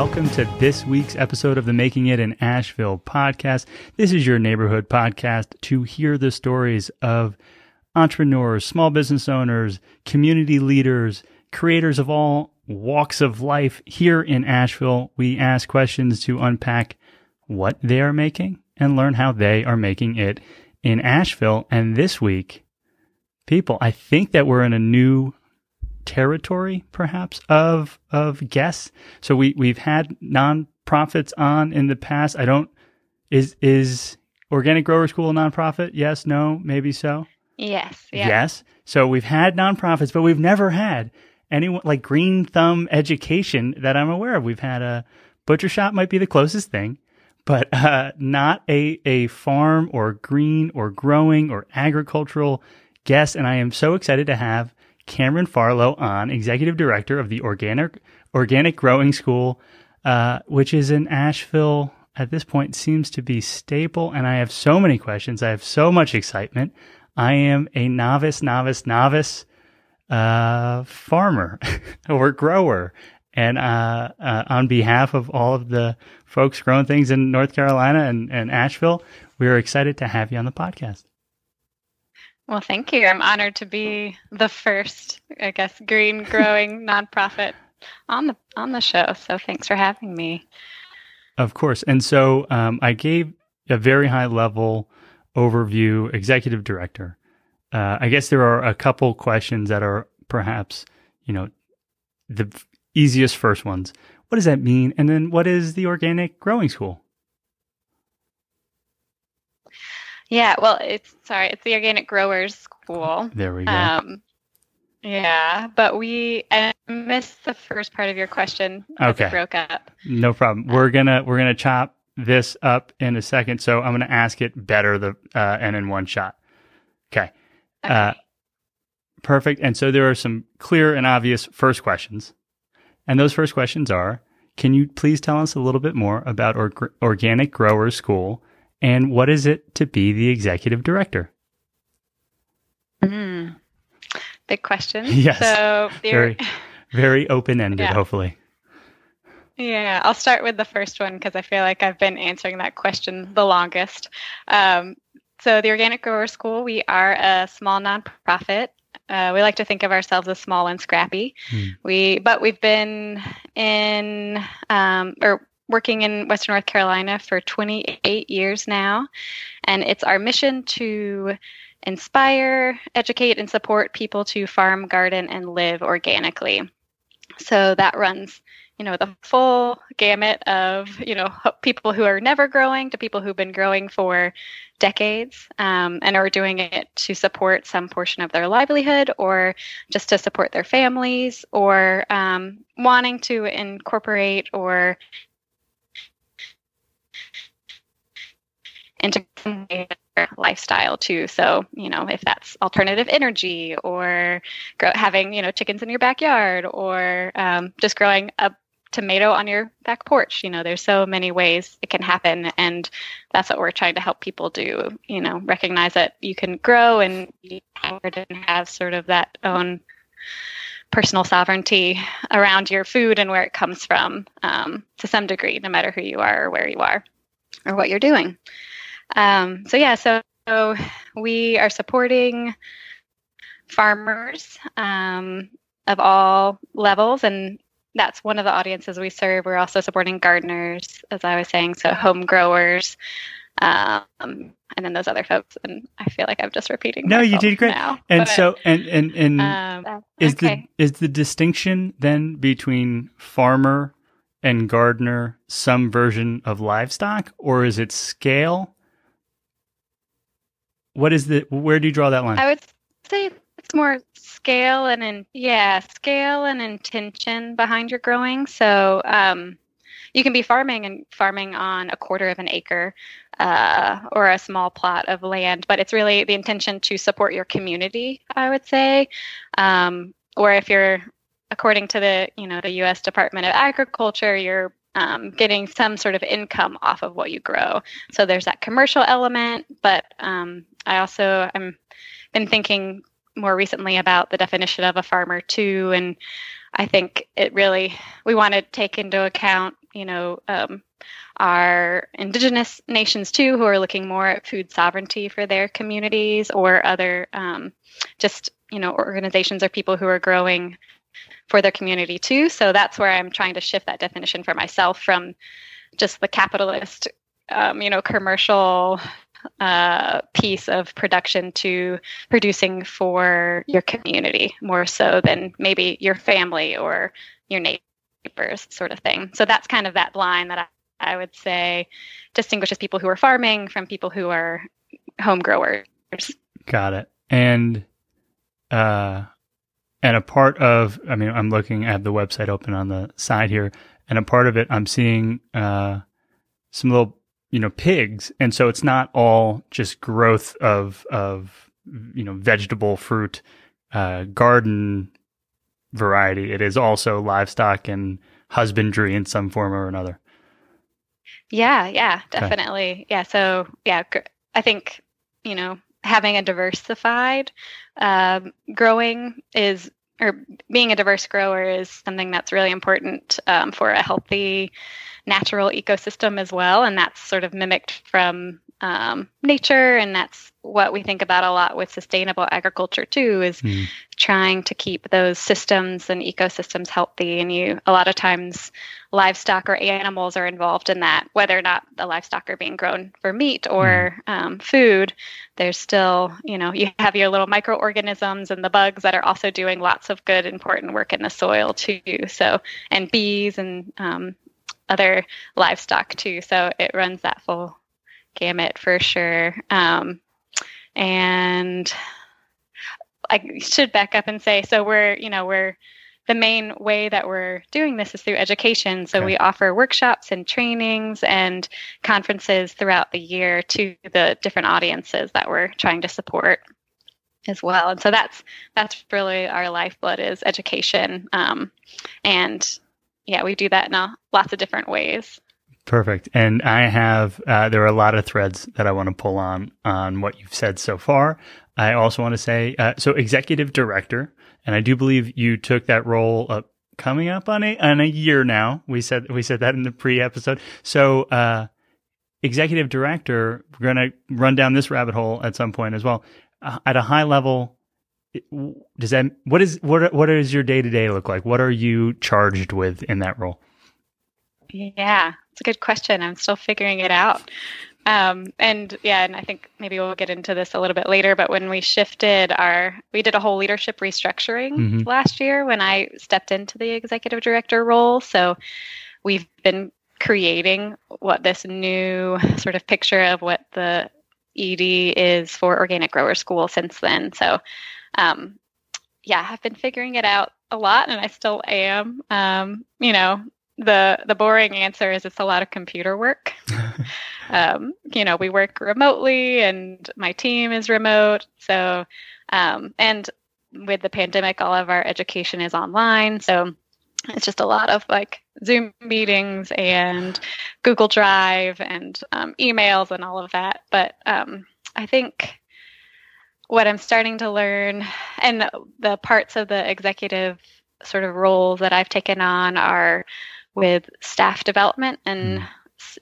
welcome to this week's episode of the Making It in Asheville podcast. This is your neighborhood podcast to hear the stories of entrepreneurs, small business owners, community leaders, creators of all walks of life here in Asheville. We ask questions to unpack what they are making and learn how they are making it in Asheville. And this week, people, I think that we're in a new territory, perhaps, of of guests. So we we've had nonprofits on in the past. I don't is is Organic Growers School a nonprofit? Yes, no, maybe so. Yes. Yeah. Yes. So we've had nonprofits, but we've never had anyone like Green Thumb Education that I'm aware of. We've had a butcher shop might be the closest thing, but uh, not a a farm or green or growing or agricultural guest. And I am so excited to have Cameron Farlow on, executive director of the Organic Organic Growing School, uh, which is in Asheville. At this point, seems to be staple, and I have so many questions. I have so much excitement. I am a novice, novice, novice uh, farmer or grower, and uh, uh, on behalf of all of the folks growing things in North Carolina and, and Asheville, we are excited to have you on the podcast. Well, thank you. I'm honored to be the first, I guess, green growing nonprofit on the on the show. So thanks for having me. Of course. And so um, I gave a very high level overview, executive director. Uh, I guess there are a couple questions that are perhaps, you know, the easiest first ones. What does that mean? And then what is the organic growing school? Yeah, well, it's sorry, it's the Organic Growers School. There we go. Um, yeah, but we I missed the first part of your question. Okay, broke up. No problem. We're gonna we're gonna chop this up in a second, so I'm gonna ask it better the uh, and in one shot. Okay. okay. Uh, perfect. And so there are some clear and obvious first questions, and those first questions are: Can you please tell us a little bit more about or- Organic Growers School? And what is it to be the executive director? Mm, big question. Yes. So very, very open ended, yeah. hopefully. Yeah, I'll start with the first one because I feel like I've been answering that question the longest. Um, so, the Organic Growers School, we are a small nonprofit. Uh, we like to think of ourselves as small and scrappy. Hmm. We, but we've been in, um, or working in Western North Carolina for 28 years now, and it's our mission to inspire, educate, and support people to farm, garden, and live organically. So that runs, you know, the full gamut of, you know, people who are never growing to people who've been growing for decades um, and are doing it to support some portion of their livelihood or just to support their families or um, wanting to incorporate or into lifestyle too. So, you know, if that's alternative energy or grow, having, you know, chickens in your backyard or um, just growing a tomato on your back porch, you know, there's so many ways it can happen. And that's what we're trying to help people do, you know, recognize that you can grow and be empowered and have sort of that own personal sovereignty around your food and where it comes from um, to some degree, no matter who you are or where you are or what you're doing. Um, so yeah, so, so, we are supporting farmers um, of all levels, and that's one of the audiences we serve. We're also supporting gardeners, as I was saying, so home growers, um, and then those other folks. And I feel like I'm just repeating. No, you did great. Now, and but, so, and and and um, is okay. the is the distinction then between farmer and gardener some version of livestock, or is it scale? What is the where do you draw that line? I would say it's more scale and in, yeah, scale and intention behind your growing. So um, you can be farming and farming on a quarter of an acre uh, or a small plot of land, but it's really the intention to support your community. I would say, um, or if you're according to the you know the U.S. Department of Agriculture, you're um, getting some sort of income off of what you grow. So there's that commercial element, but um, I also I'm been thinking more recently about the definition of a farmer too, and I think it really we want to take into account you know, um, our indigenous nations too, who are looking more at food sovereignty for their communities, or other um, just you know organizations or people who are growing for their community too. So that's where I'm trying to shift that definition for myself from just the capitalist, um, you know, commercial uh, piece of production to producing for your community more so than maybe your family or your neighbors, sort of thing. So that's kind of that line that I, I would say distinguishes people who are farming from people who are home growers. Got it. And uh, and a part of, I mean, I'm looking at the website open on the side here, and a part of it, I'm seeing uh, some little you know pigs. And so it's not all just growth of of you know vegetable fruit uh, garden variety. It is also livestock and husbandry in some form or another. Yeah yeah definitely. Okay. yeah so yeah i think you know having a diversified um, growing is or being a diverse grower is something that's really important um, for a healthy natural ecosystem as well. And that's sort of mimicked from um, nature. And that's what we think about a lot with sustainable agriculture too, is mm. trying to keep those systems and ecosystems healthy. And you, a lot of times, livestock or animals are involved in that, whether or not the livestock are being grown for meat or mm. um, food. There's still, you know, you have your little microorganisms and the bugs that are also doing lots of good, important work in the soil too. So, and bees and um, other livestock too. So it runs that full gamut for sure. Um, and I should back up and say, so we're, you know, we're the main way that we're doing this is through education. So okay. we offer workshops and trainings and conferences throughout the year to the different audiences that we're trying to support as well. And so that's that's really our lifeblood is education. Um, and yeah, we do that in a, lots of different ways. Perfect. And I have, uh, there are a lot of threads that I want to pull on, on what you've said so far. I also want to say, uh, so executive director, and I do believe you took that role up coming up on a, on a year now. We said, we said that in the pre episode. So, uh, executive director, we're going to run down this rabbit hole at some point as well. Uh, at a high level, does that what is what what does your day to day look like? What are you charged with in that role? Yeah, it's a good question. I'm still figuring it out. Um, and yeah, and I think maybe we'll get into this a little bit later. But when we shifted our, we did a whole leadership restructuring mm-hmm. last year when I stepped into the executive director role. So we've been creating what this new sort of picture of what the ED is for Organic Growers School since then. So um, yeah, I've been figuring it out a lot, and I still am. Um, you know, the the boring answer is it's a lot of computer work. um, you know, we work remotely, and my team is remote. So, um, and with the pandemic, all of our education is online. So it's just a lot of like Zoom meetings and Google Drive and um, emails and all of that. But um, I think what I'm starting to learn and the parts of the executive sort of roles that I've taken on are with staff development and mm.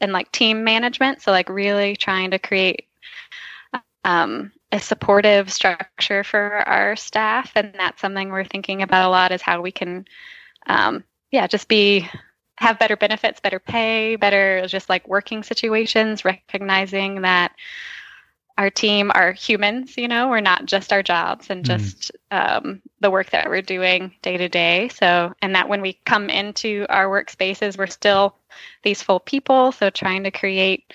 and like team management. So like really trying to create um, a supportive structure for our staff, and that's something we're thinking about a lot. Is how we can, um, yeah, just be have better benefits, better pay, better just like working situations, recognizing that our team are humans you know we're not just our jobs and mm-hmm. just mm. um, the work that we're doing day to day so and that when we come into our workspaces we're still these full people so trying to create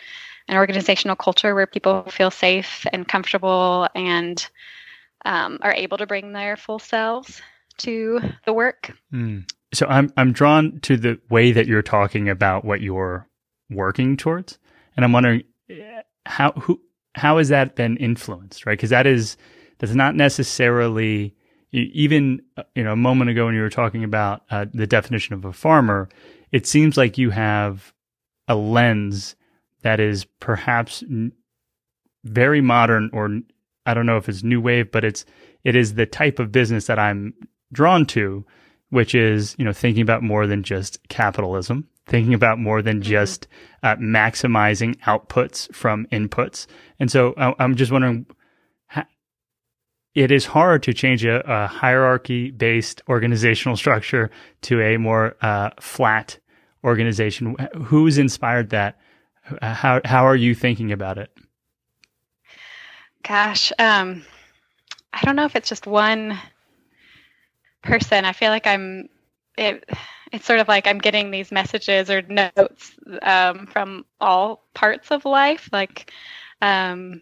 an organizational culture where people feel safe and comfortable and um, are able to bring their full selves to the work mm. so i'm i'm drawn to the way that you're talking about what you're working towards and i'm wondering eh, how who how has that been influenced, right? Because that is that's not necessarily even uh, you know a moment ago when you were talking about uh, the definition of a farmer. It seems like you have a lens that is perhaps very modern, or I don't know if it's new wave, but it's it is the type of business that I'm drawn to, which is you know thinking about more than just capitalism thinking about more than mm-hmm. just uh, maximizing outputs from inputs. And so I, I'm just wondering, it is hard to change a, a hierarchy based organizational structure to a more uh, flat organization. Who's inspired that? How how are you thinking about it? Gosh, um, I don't know if it's just one person. I feel like I'm it. It's sort of like I'm getting these messages or notes um, from all parts of life. Like, um,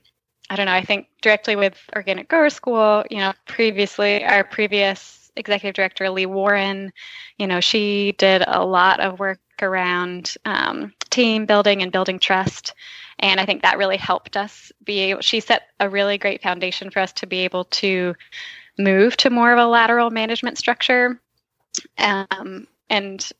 I don't know. I think directly with Organic Growers School. You know, previously our previous executive director Lee Warren, you know, she did a lot of work around um, team building and building trust. And I think that really helped us be able, she set a really great foundation for us to be able to move to more of a lateral management structure. Um, and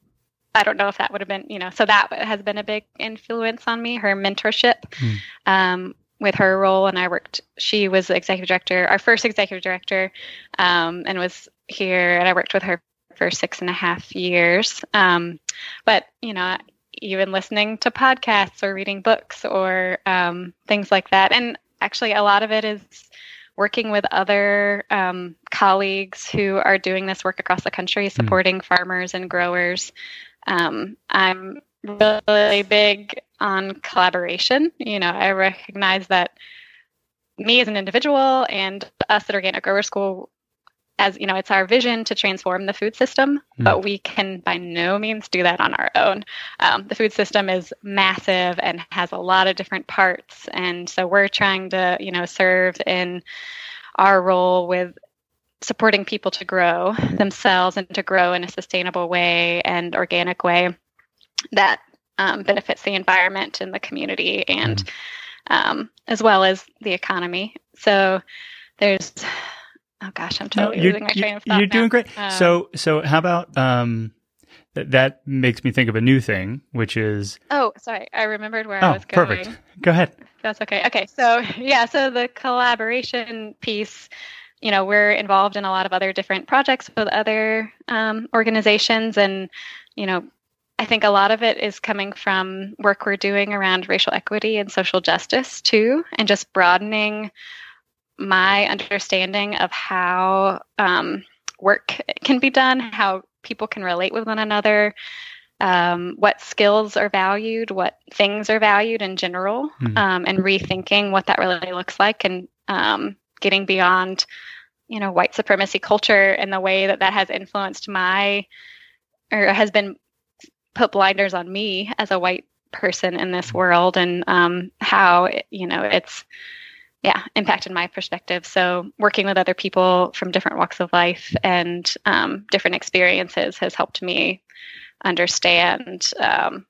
I don't know if that would have been, you know, so that has been a big influence on me, her mentorship. Mm. Um, with her role, and I worked. She was the executive director, our first executive director, um, and was here. And I worked with her for six and a half years. Um, but you know, even listening to podcasts or reading books or um, things like that. And actually, a lot of it is working with other um, colleagues who are doing this work across the country, hmm. supporting mm. farmers and growers. Um, I'm really big on collaboration. You know, I recognize that me as an individual and us at Organic Growers School as you know it's our vision to transform the food system mm. but we can by no means do that on our own um, the food system is massive and has a lot of different parts and so we're trying to you know serve in our role with supporting people to grow themselves and to grow in a sustainable way and organic way that um, benefits the environment and the community and mm. um, as well as the economy so there's Oh gosh, I'm totally no, losing my train of thought. You're now. doing great. Um, so, so how about um, th- that makes me think of a new thing, which is. Oh, sorry, I remembered where oh, I was going. perfect. Go ahead. That's okay. Okay, so yeah, so the collaboration piece. You know, we're involved in a lot of other different projects with other um, organizations, and you know, I think a lot of it is coming from work we're doing around racial equity and social justice too, and just broadening my understanding of how um, work can be done, how people can relate with one another, um, what skills are valued, what things are valued in general, mm-hmm. um, and rethinking what that really looks like, and um, getting beyond, you know, white supremacy culture and the way that that has influenced my, or has been put blinders on me as a white person in this world, and um, how you know it's yeah impacted my perspective. So working with other people from different walks of life and um, different experiences has helped me understand um,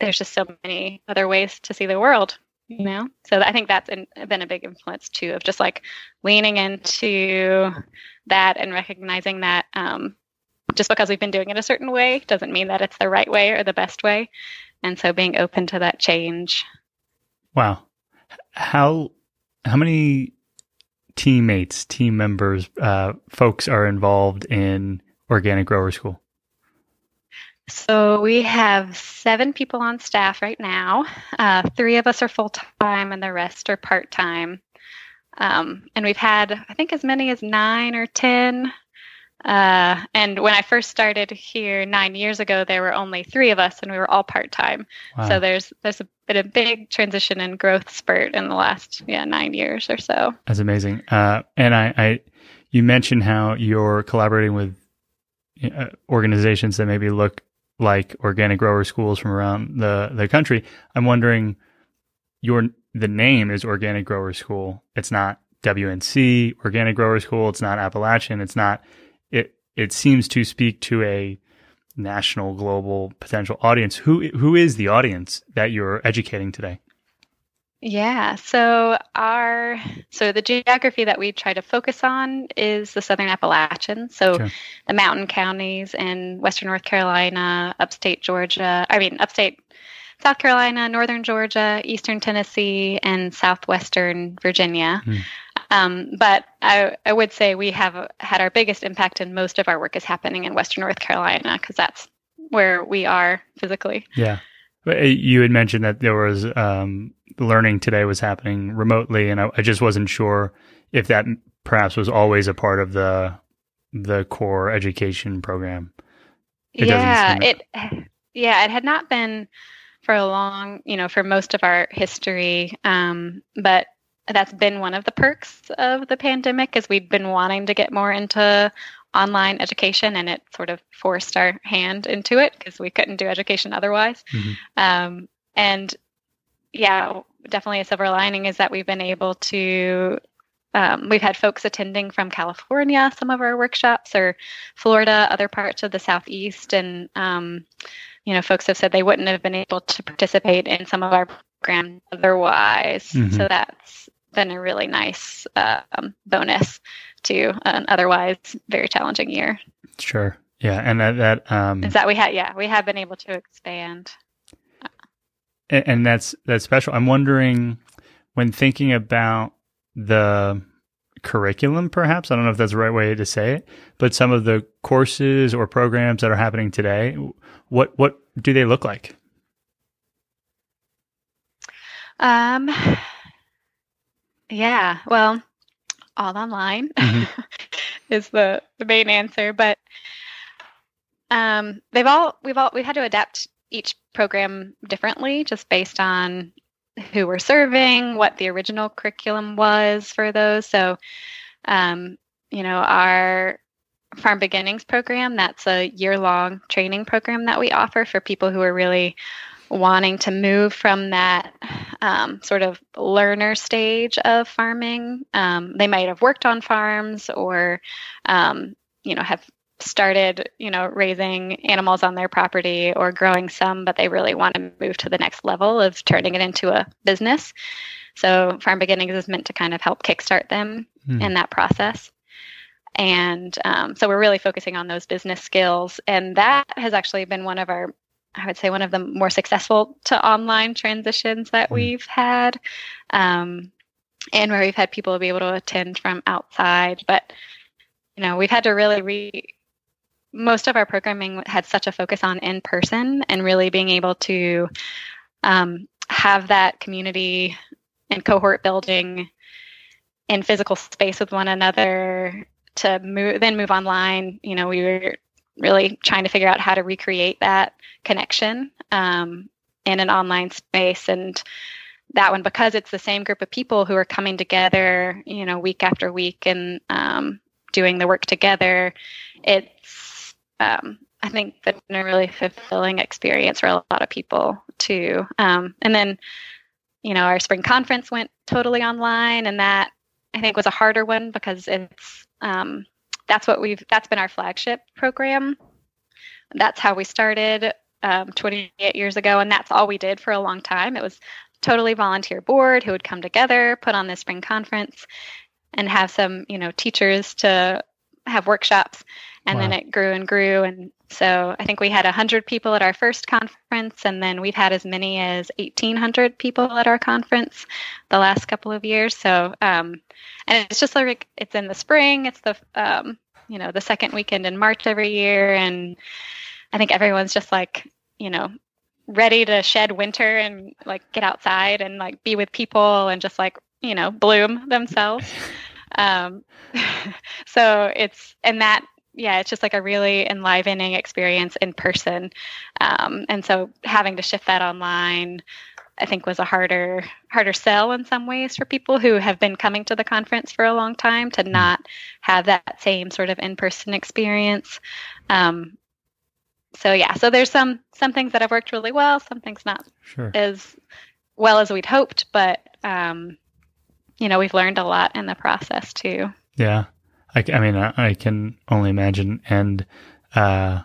there's just so many other ways to see the world you know? So i think that's in, been a big influence too of just like leaning into that and recognizing that um, just because we've been doing it a certain way doesn't mean that it's the right way or the best way. And so being open to that change. Wow. How how many teammates, team members, uh, folks are involved in Organic Growers School? So we have seven people on staff right now. Uh, three of us are full time, and the rest are part time. Um, and we've had, I think, as many as nine or ten uh, and when I first started here nine years ago, there were only three of us, and we were all part time. Wow. So there's there's a, been a big transition and growth spurt in the last yeah nine years or so. That's amazing. Uh, and I, I, you mentioned how you're collaborating with uh, organizations that maybe look like organic grower schools from around the the country. I'm wondering, your the name is Organic Growers School. It's not WNC Organic Grower School. It's not Appalachian. It's not it seems to speak to a national, global potential audience. Who who is the audience that you're educating today? Yeah, so our so the geography that we try to focus on is the Southern Appalachians, so sure. the mountain counties in Western North Carolina, upstate Georgia. I mean, upstate South Carolina, Northern Georgia, Eastern Tennessee, and Southwestern Virginia. Hmm. Um, but I, I, would say we have had our biggest impact and most of our work is happening in Western North Carolina because that's where we are physically. Yeah. You had mentioned that there was um, learning today was happening remotely, and I, I, just wasn't sure if that perhaps was always a part of the the core education program. It yeah, it yeah, it had not been for a long, you know, for most of our history, um, but that's been one of the perks of the pandemic is we've been wanting to get more into online education and it sort of forced our hand into it because we couldn't do education otherwise mm-hmm. um, and yeah definitely a silver lining is that we've been able to um, we've had folks attending from california some of our workshops or florida other parts of the southeast and um, you know folks have said they wouldn't have been able to participate in some of our programs otherwise mm-hmm. so that's been a really nice um, bonus to an otherwise very challenging year. Sure. Yeah, and that, that um, is that we had yeah we have been able to expand, and, and that's that's special. I'm wondering when thinking about the curriculum, perhaps I don't know if that's the right way to say it, but some of the courses or programs that are happening today, what what do they look like? Um, yeah, well, all online mm-hmm. is the, the main answer. But um, they've all we've all we've had to adapt each program differently just based on who we're serving, what the original curriculum was for those. So, um, you know, our Farm Beginnings program, that's a year long training program that we offer for people who are really wanting to move from that um, sort of learner stage of farming. Um, they might have worked on farms or, um, you know, have started, you know, raising animals on their property or growing some, but they really want to move to the next level of turning it into a business. So, Farm Beginnings is meant to kind of help kickstart them mm. in that process. And um, so we're really focusing on those business skills. And that has actually been one of our I would say one of the more successful to online transitions that mm. we've had, um, and where we've had people be able to attend from outside. But you know, we've had to really re. Most of our programming had such a focus on in person and really being able to um, have that community and cohort building in physical space with one another to move then move online you know we were really trying to figure out how to recreate that connection um, in an online space. And that one because it's the same group of people who are coming together you know week after week and um, doing the work together it's um, i think been a really fulfilling experience for a lot of people too. Um, and then you know our spring conference went totally online and that i think was a harder one because it's um, that's what we've that's been our flagship program. That's how we started um, 28 years ago, and that's all we did for a long time. It was totally volunteer board who would come together, put on the spring conference, and have some you know teachers to have workshops, and wow. then it grew and grew, and so I think we had 100 people at our first conference, and then we've had as many as 1,800 people at our conference the last couple of years. So, um, and it's just like it's in the spring. It's the um, you know the second weekend in March every year, and I think everyone's just like you know ready to shed winter and like get outside and like be with people and just like you know bloom themselves. Um, so it's and that yeah, it's just like a really enlivening experience in person. Um, and so having to shift that online, I think was a harder harder sell in some ways for people who have been coming to the conference for a long time to mm-hmm. not have that same sort of in person experience. Um, so yeah, so there's some some things that have worked really well, some things not sure. as well as we'd hoped, but um, you know we've learned a lot in the process too. Yeah, I, I mean, I, I, can only imagine. And uh,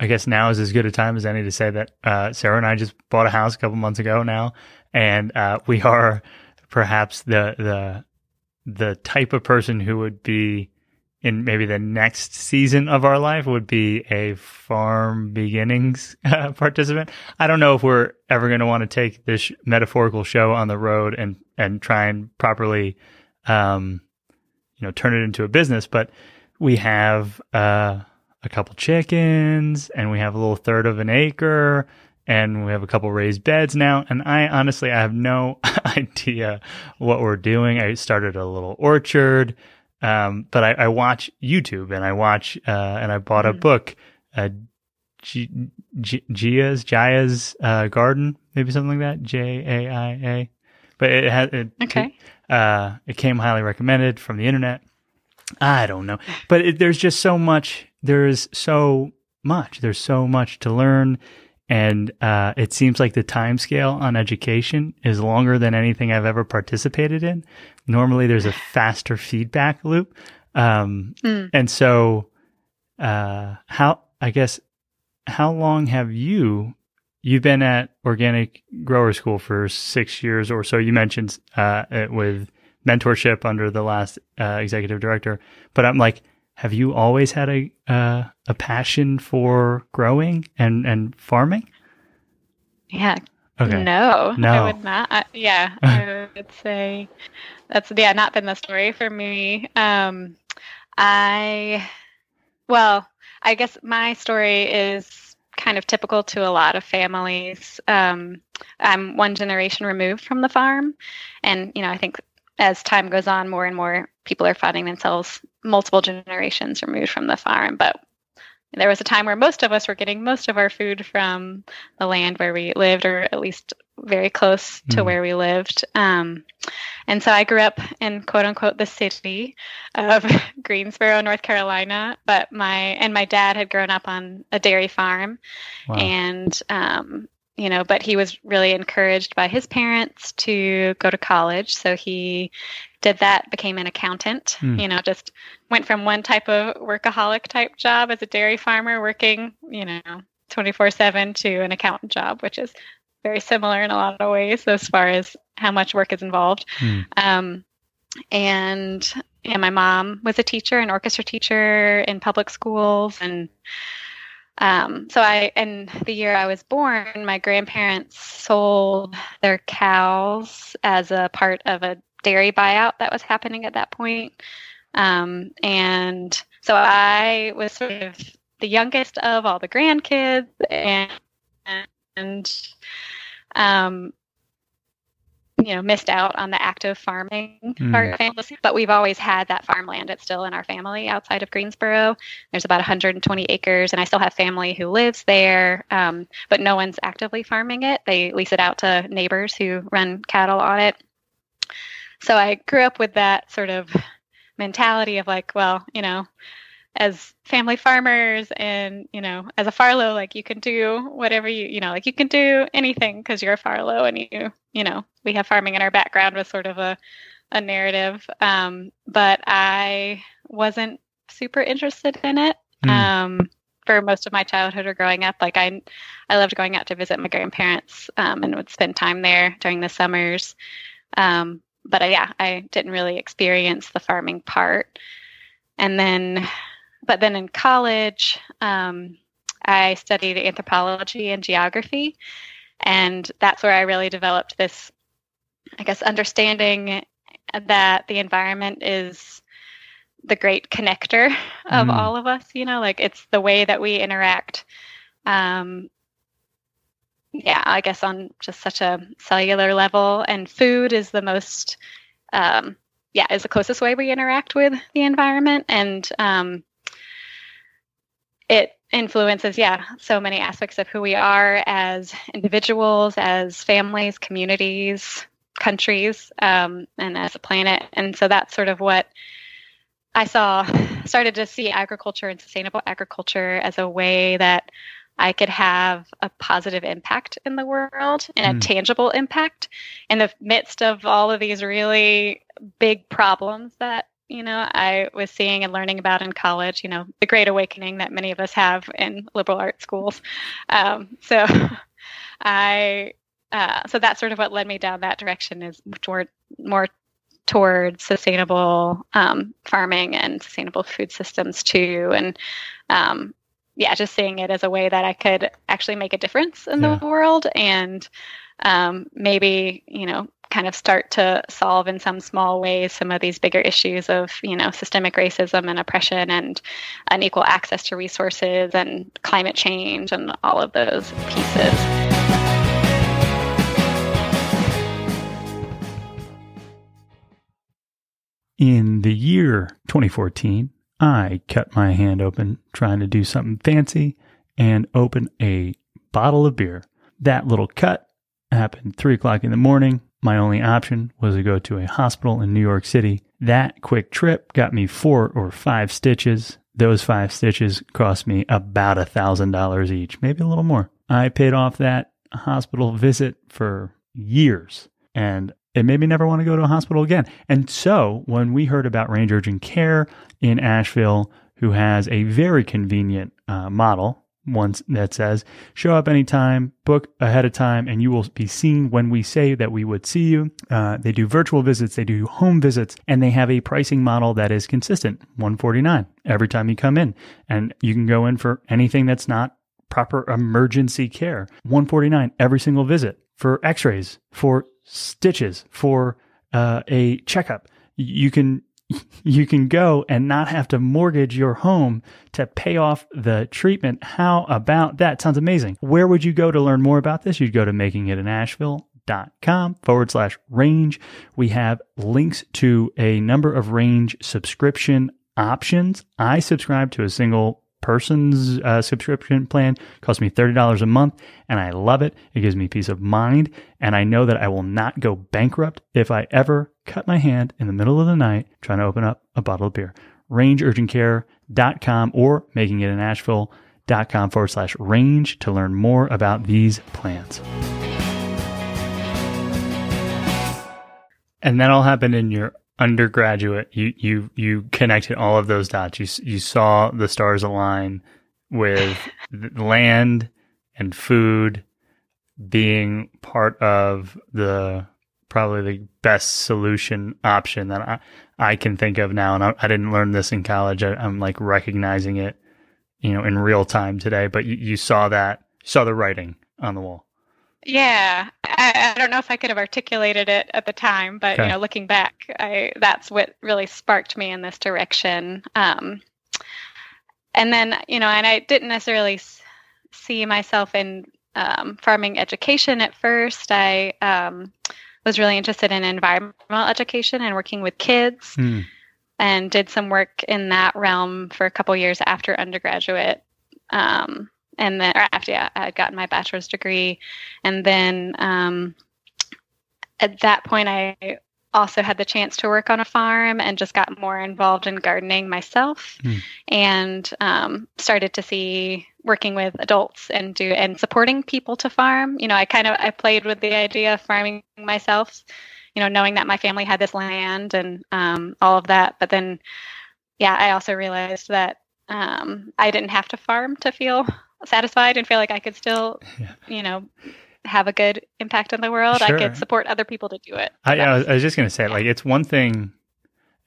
I guess now is as good a time as any to say that uh, Sarah and I just bought a house a couple months ago now, and uh, we are perhaps the the the type of person who would be in maybe the next season of our life would be a farm beginnings uh, participant. I don't know if we're ever going to want to take this metaphorical show on the road and and try and properly um, you know turn it into a business but we have uh, a couple chickens and we have a little third of an acre and we have a couple raised beds now. And I honestly, I have no idea what we're doing. I started a little orchard. Um, but I, I, watch YouTube and I watch, uh, and I bought a mm. book, uh, G- G- Gia's, Jaya's, uh, garden, maybe something like that. J A I A. But it had, it, okay. uh, it came highly recommended from the internet. I don't know, but it, there's just so much. There's so much. There's so much to learn, and uh, it seems like the time scale on education is longer than anything I've ever participated in. Normally, there's a faster feedback loop, um, mm. and so uh, how I guess how long have you you've been at organic growers school for six years or so you mentioned uh, with mentorship under the last uh, executive director. But I'm like, have you always had a uh, a passion for growing and and farming? Yeah. Okay. No, no, I would not. Yeah, I would say that's yeah, not been the story for me. Um, I, well, I guess my story is kind of typical to a lot of families. Um, I'm one generation removed from the farm, and you know, I think as time goes on, more and more people are finding themselves multiple generations removed from the farm. But there was a time where most of us were getting most of our food from the land where we lived, or at least very close to mm. where we lived. Um, and so I grew up in quote unquote the city of Greensboro, North Carolina. But my and my dad had grown up on a dairy farm, wow. and um, you know, but he was really encouraged by his parents to go to college. So he did that, became an accountant, mm. you know, just went from one type of workaholic type job as a dairy farmer working, you know, 24 7 to an accountant job, which is very similar in a lot of ways as far as how much work is involved. Mm. Um, and yeah, my mom was a teacher, an orchestra teacher in public schools, and um, so I, in the year I was born, my grandparents sold their cows as a part of a dairy buyout that was happening at that point. Um, and so I was sort of the youngest of all the grandkids, and and um, you know missed out on the active farming mm. part of family but we've always had that farmland. It's still in our family outside of greensboro. There's about 120 acres and i still have family who lives there um, but no one's actively farming it. They lease it out to neighbors who run cattle on it. So i grew up with that sort of mentality of like well you know as family farmers and you know as a farlow like you can do whatever you you know like you can do anything because you're a farlow and you you know we have farming in our background was sort of a a narrative. Um, but i wasn't super interested in it mm. um, for most of my childhood or growing up. Like i i loved going out to visit my grandparents um, and would spend time there during the summers. Um, but uh, yeah i didn't really experience the farming part. And then but then in college, um, I studied anthropology and geography. And that's where I really developed this, I guess, understanding that the environment is the great connector of mm. all of us. You know, like it's the way that we interact. Um, yeah, I guess on just such a cellular level. And food is the most, um, yeah, is the closest way we interact with the environment. And um, it influences, yeah, so many aspects of who we are as individuals, as families, communities, countries, um, and as a planet. And so that's sort of what I saw, started to see agriculture and sustainable agriculture as a way that I could have a positive impact in the world and a mm. tangible impact in the midst of all of these really big problems that you know, I was seeing and learning about in college, you know, the great awakening that many of us have in liberal arts schools. Um, so I, uh, so that's sort of what led me down that direction is toward more towards sustainable um, farming and sustainable food systems too. And um, yeah, just seeing it as a way that I could actually make a difference in yeah. the world and um, maybe, you know, kind of start to solve in some small ways some of these bigger issues of you know systemic racism and oppression and unequal access to resources and climate change and all of those pieces. In the year 2014, I cut my hand open trying to do something fancy and open a bottle of beer. That little cut happened three o'clock in the morning. My only option was to go to a hospital in New York City. That quick trip got me four or five stitches. Those five stitches cost me about a thousand dollars each, maybe a little more. I paid off that hospital visit for years and it made me never want to go to a hospital again. And so when we heard about Range Urgent Care in Asheville, who has a very convenient uh, model, one that says, show up anytime, book ahead of time, and you will be seen when we say that we would see you. Uh, they do virtual visits, they do home visits, and they have a pricing model that is consistent 149 every time you come in. And you can go in for anything that's not proper emergency care. 149 every single visit for x-rays, for stitches, for uh, a checkup. You can you can go and not have to mortgage your home to pay off the treatment. How about that? Sounds amazing. Where would you go to learn more about this? You'd go to makingitinasheville.com forward slash range. We have links to a number of range subscription options. I subscribe to a single person's uh, subscription plan costs me $30 a month and I love it. It gives me peace of mind and I know that I will not go bankrupt if I ever cut my hand in the middle of the night trying to open up a bottle of beer. RangeUrgentCare.com or makingitinasheville.com forward slash range to learn more about these plans. And that all happened in your undergraduate, you you you connected all of those dots. You you saw the stars align with land and food being part of the probably the best solution option that I, I can think of now. And I, I didn't learn this in college. I, am like recognizing it, you know, in real time today. But you, you saw that, saw the writing on the wall. Yeah, I, I, don't know if I could have articulated it at the time, but okay. you know, looking back, I, that's what really sparked me in this direction. Um, and then, you know, and I didn't necessarily see myself in um, farming education at first. I um, was really interested in environmental education and working with kids, mm. and did some work in that realm for a couple years after undergraduate. Um, and then or after yeah, I had gotten my bachelor's degree, and then um, at that point I also had the chance to work on a farm and just got more involved in gardening myself mm. and um, started to see working with adults and do and supporting people to farm you know i kind of i played with the idea of farming myself you know knowing that my family had this land and um, all of that but then yeah i also realized that um, i didn't have to farm to feel satisfied and feel like I could still, yeah. you know, have a good impact on the world. Sure. I could support other people to do it. I, I, was, I was just going to say, like, it's one thing,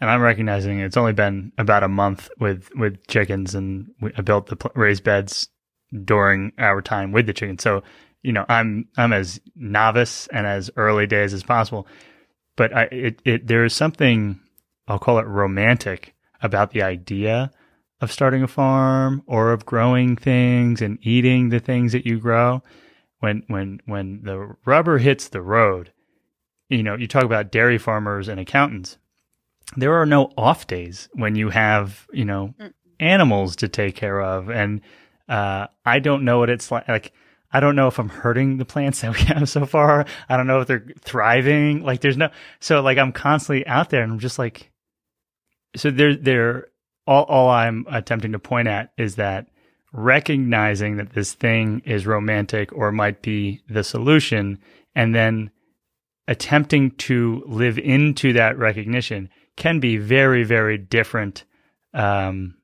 and I'm recognizing it's only been about a month with with chickens, and we, I built the raised beds during our time with the chickens. So, you know, I'm I'm as novice and as early days as possible, but I it, it there is something I'll call it romantic about the idea of starting a farm or of growing things and eating the things that you grow when when when the rubber hits the road you know you talk about dairy farmers and accountants. There are no off days when you have you know mm. animals to take care of. And uh, i don't know what it's like like i don't know if i'm hurting the plants that we have so far. I don't know if they're thriving. Like there's no so like i'm constantly out there and i'm just like so there there all, all I'm attempting to point at is that recognizing that this thing is romantic or might be the solution, and then attempting to live into that recognition can be very, very different. Um,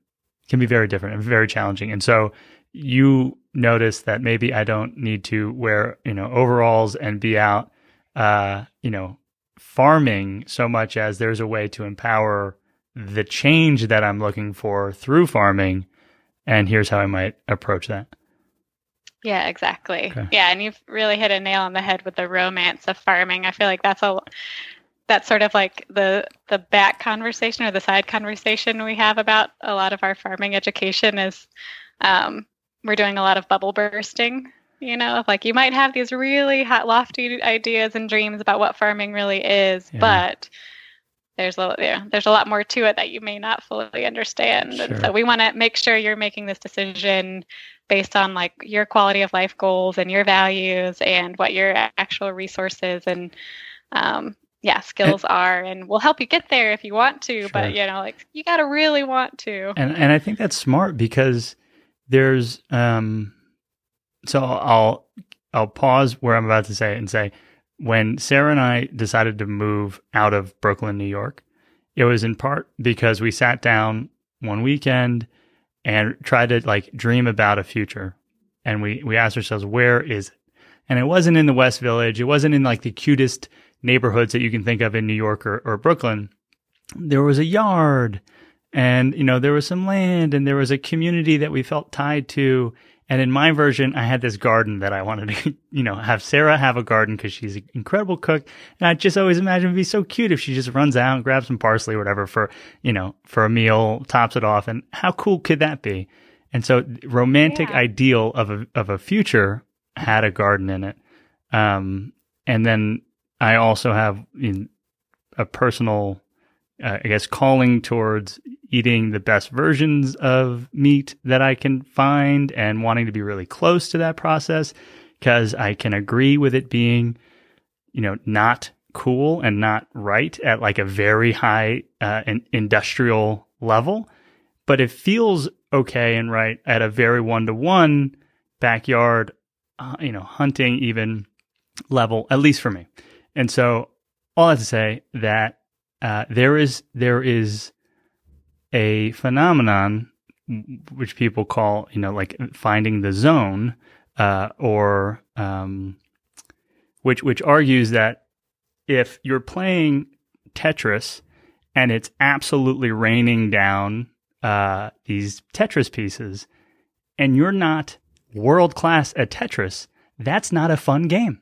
can be very different and very challenging. And so you notice that maybe I don't need to wear, you know, overalls and be out, uh, you know, farming so much as there's a way to empower the change that I'm looking for through farming, and here's how I might approach that. Yeah, exactly. Okay. Yeah, and you've really hit a nail on the head with the romance of farming. I feel like that's a that's sort of like the the back conversation or the side conversation we have about a lot of our farming education is um, we're doing a lot of bubble bursting. You know, like you might have these really hot, lofty ideas and dreams about what farming really is, yeah. but there's a yeah, there's a lot more to it that you may not fully understand. Sure. And so we want to make sure you're making this decision based on like your quality of life goals and your values and what your actual resources and um, yeah skills and, are and we'll help you get there if you want to sure. but you know like you got to really want to and and i think that's smart because there's um so i'll i'll pause where i'm about to say it and say when sarah and i decided to move out of brooklyn new york it was in part because we sat down one weekend and tried to like dream about a future. And we we asked ourselves where is it? And it wasn't in the west village. It wasn't in like the cutest neighborhoods that you can think of in New York or, or Brooklyn, there was a yard and, you know, there was some land and there was a community that we felt tied to. And in my version, I had this garden that I wanted to, you know, have Sarah have a garden because she's an incredible cook. And I just always imagined it'd be so cute if she just runs out and grabs some parsley or whatever for, you know, for a meal, tops it off. And how cool could that be? And so romantic yeah. ideal of a, of a future had a garden in it. Um, and then I also have you know, a personal, uh, I guess, calling towards eating the best versions of meat that I can find and wanting to be really close to that process because I can agree with it being, you know, not cool and not right at like a very high uh, industrial level, but it feels okay and right at a very one to one backyard, uh, you know, hunting even level, at least for me. And so, all that to say that uh, there is there is a phenomenon which people call, you know, like finding the zone, uh, or um, which which argues that if you're playing Tetris and it's absolutely raining down uh, these Tetris pieces, and you're not world class at Tetris, that's not a fun game.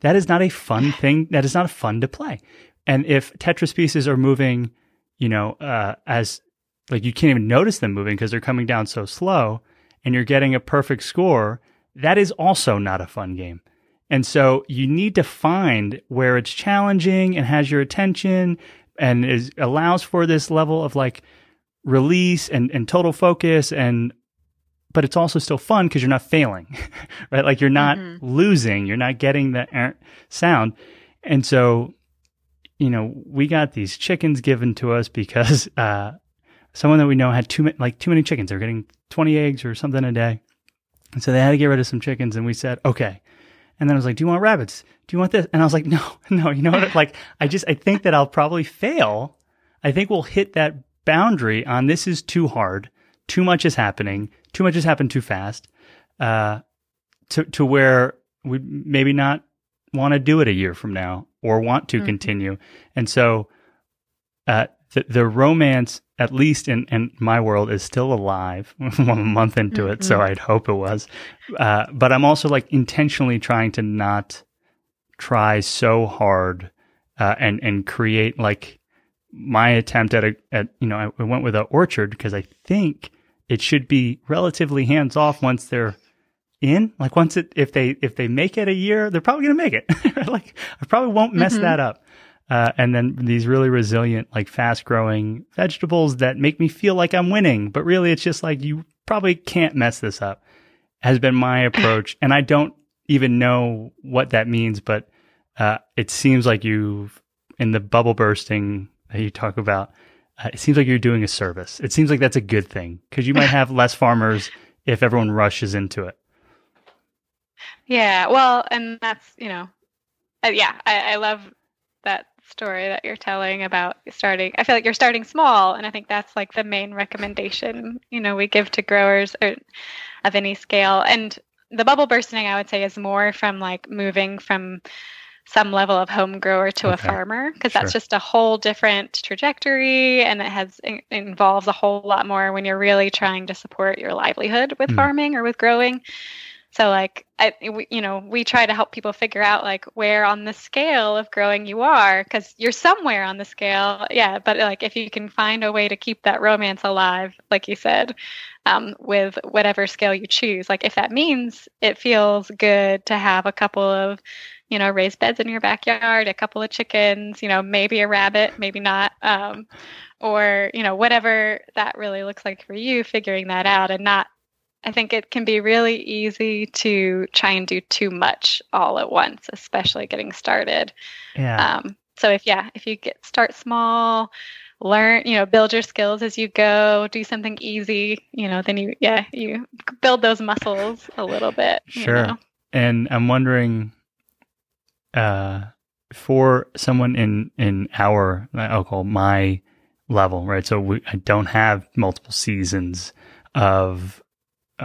That is not a fun thing. That is not fun to play. And if Tetris pieces are moving, you know, uh, as like you can't even notice them moving because they're coming down so slow and you're getting a perfect score, that is also not a fun game. And so you need to find where it's challenging and has your attention and is allows for this level of like release and, and total focus and but it's also still fun because you're not failing, right? Like you're not mm-hmm. losing, you're not getting the er- sound. And so, you know, we got these chickens given to us because uh, someone that we know had too many, like too many chickens. They're getting 20 eggs or something a day. And so they had to get rid of some chickens. And we said, okay. And then I was like, do you want rabbits? Do you want this? And I was like, no, no, you know what? like, I just, I think that I'll probably fail. I think we'll hit that boundary on this is too hard. Too much is happening too much has happened too fast, uh, to to where we maybe not want to do it a year from now or want to mm-hmm. continue. And so, uh, the the romance, at least in in my world, is still alive. I'm a month into mm-hmm. it, so mm-hmm. I'd hope it was. Uh, but I'm also like intentionally trying to not try so hard uh, and and create like my attempt at a at you know I, I went with an orchard because I think it should be relatively hands off once they're in. Like once it, if they, if they make it a year, they're probably going to make it. like I probably won't mess mm-hmm. that up. Uh, and then these really resilient, like fast growing vegetables that make me feel like I'm winning, but really it's just like you probably can't mess this up has been my approach. and I don't even know what that means, but, uh, it seems like you've in the bubble bursting that you talk about, uh, it seems like you're doing a service. It seems like that's a good thing because you might have less farmers if everyone rushes into it. Yeah, well, and that's you know, uh, yeah, I, I love that story that you're telling about starting. I feel like you're starting small, and I think that's like the main recommendation you know we give to growers or, of any scale. And the bubble bursting, I would say, is more from like moving from some level of home grower to okay. a farmer because sure. that's just a whole different trajectory and it has it involves a whole lot more when you're really trying to support your livelihood with mm. farming or with growing So like I, we, you know, we try to help people figure out like where on the scale of growing you are because you're somewhere on the scale. Yeah, but like if you can find a way to keep that romance alive, like you said, um, with whatever scale you choose. Like if that means it feels good to have a couple of you know, raised beds in your backyard, a couple of chickens, you know, maybe a rabbit, maybe not, um, or you know, whatever that really looks like for you, figuring that out and not I think it can be really easy to try and do too much all at once, especially getting started. Yeah. Um, so if yeah, if you get start small, learn, you know, build your skills as you go, do something easy, you know, then you yeah, you build those muscles a little bit. Sure. You know? And I'm wondering uh for someone in in our I'll call my level, right? So we I don't have multiple seasons of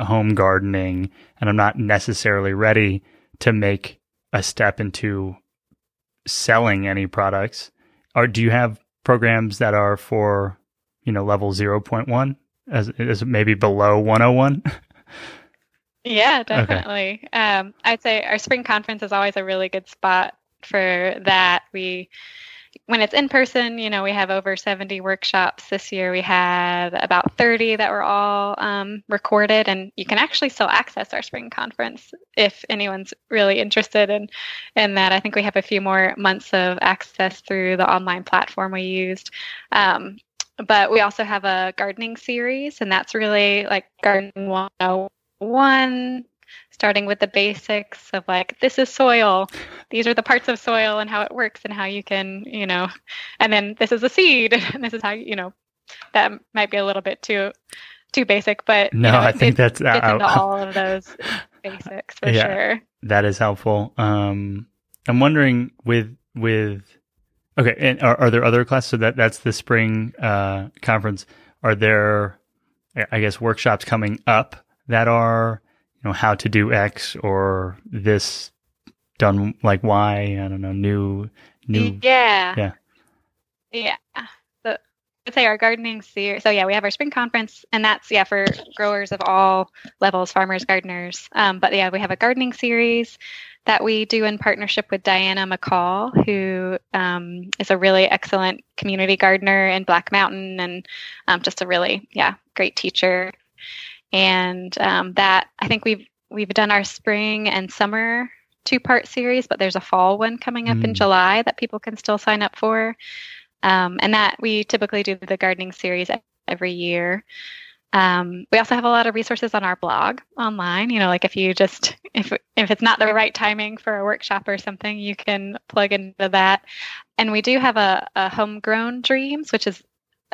home gardening and I'm not necessarily ready to make a step into selling any products. Or do you have programs that are for, you know, level 0.1 as, as maybe below 101? yeah, definitely. Okay. Um, I'd say our spring conference is always a really good spot for that. We when it's in person, you know, we have over 70 workshops. This year we had about 30 that were all um, recorded, and you can actually still access our spring conference if anyone's really interested in, in that. I think we have a few more months of access through the online platform we used. Um, but we also have a gardening series, and that's really like Garden 101 starting with the basics of like this is soil. These are the parts of soil and how it works and how you can you know and then this is a seed. And this is how you know that might be a little bit too too basic but no you know, i think it, that's gets into all of those basics for yeah, sure. that is helpful. Um i'm wondering with with okay and are, are there other classes? So that that's the spring uh conference. Are there i guess workshops coming up that are know how to do X or this done like Y. I don't know, new new. Yeah. Yeah. Yeah. So I'd say our gardening series. So yeah, we have our spring conference, and that's yeah for growers of all levels, farmers, gardeners. Um, but yeah, we have a gardening series that we do in partnership with Diana McCall, who um, is a really excellent community gardener in Black Mountain, and um, just a really yeah great teacher and um, that I think we've we've done our spring and summer two part series, but there's a fall one coming up mm. in July that people can still sign up for. Um, and that we typically do the gardening series every year. Um, we also have a lot of resources on our blog online. You know, like if you just if if it's not the right timing for a workshop or something, you can plug into that. And we do have a, a homegrown dreams, which is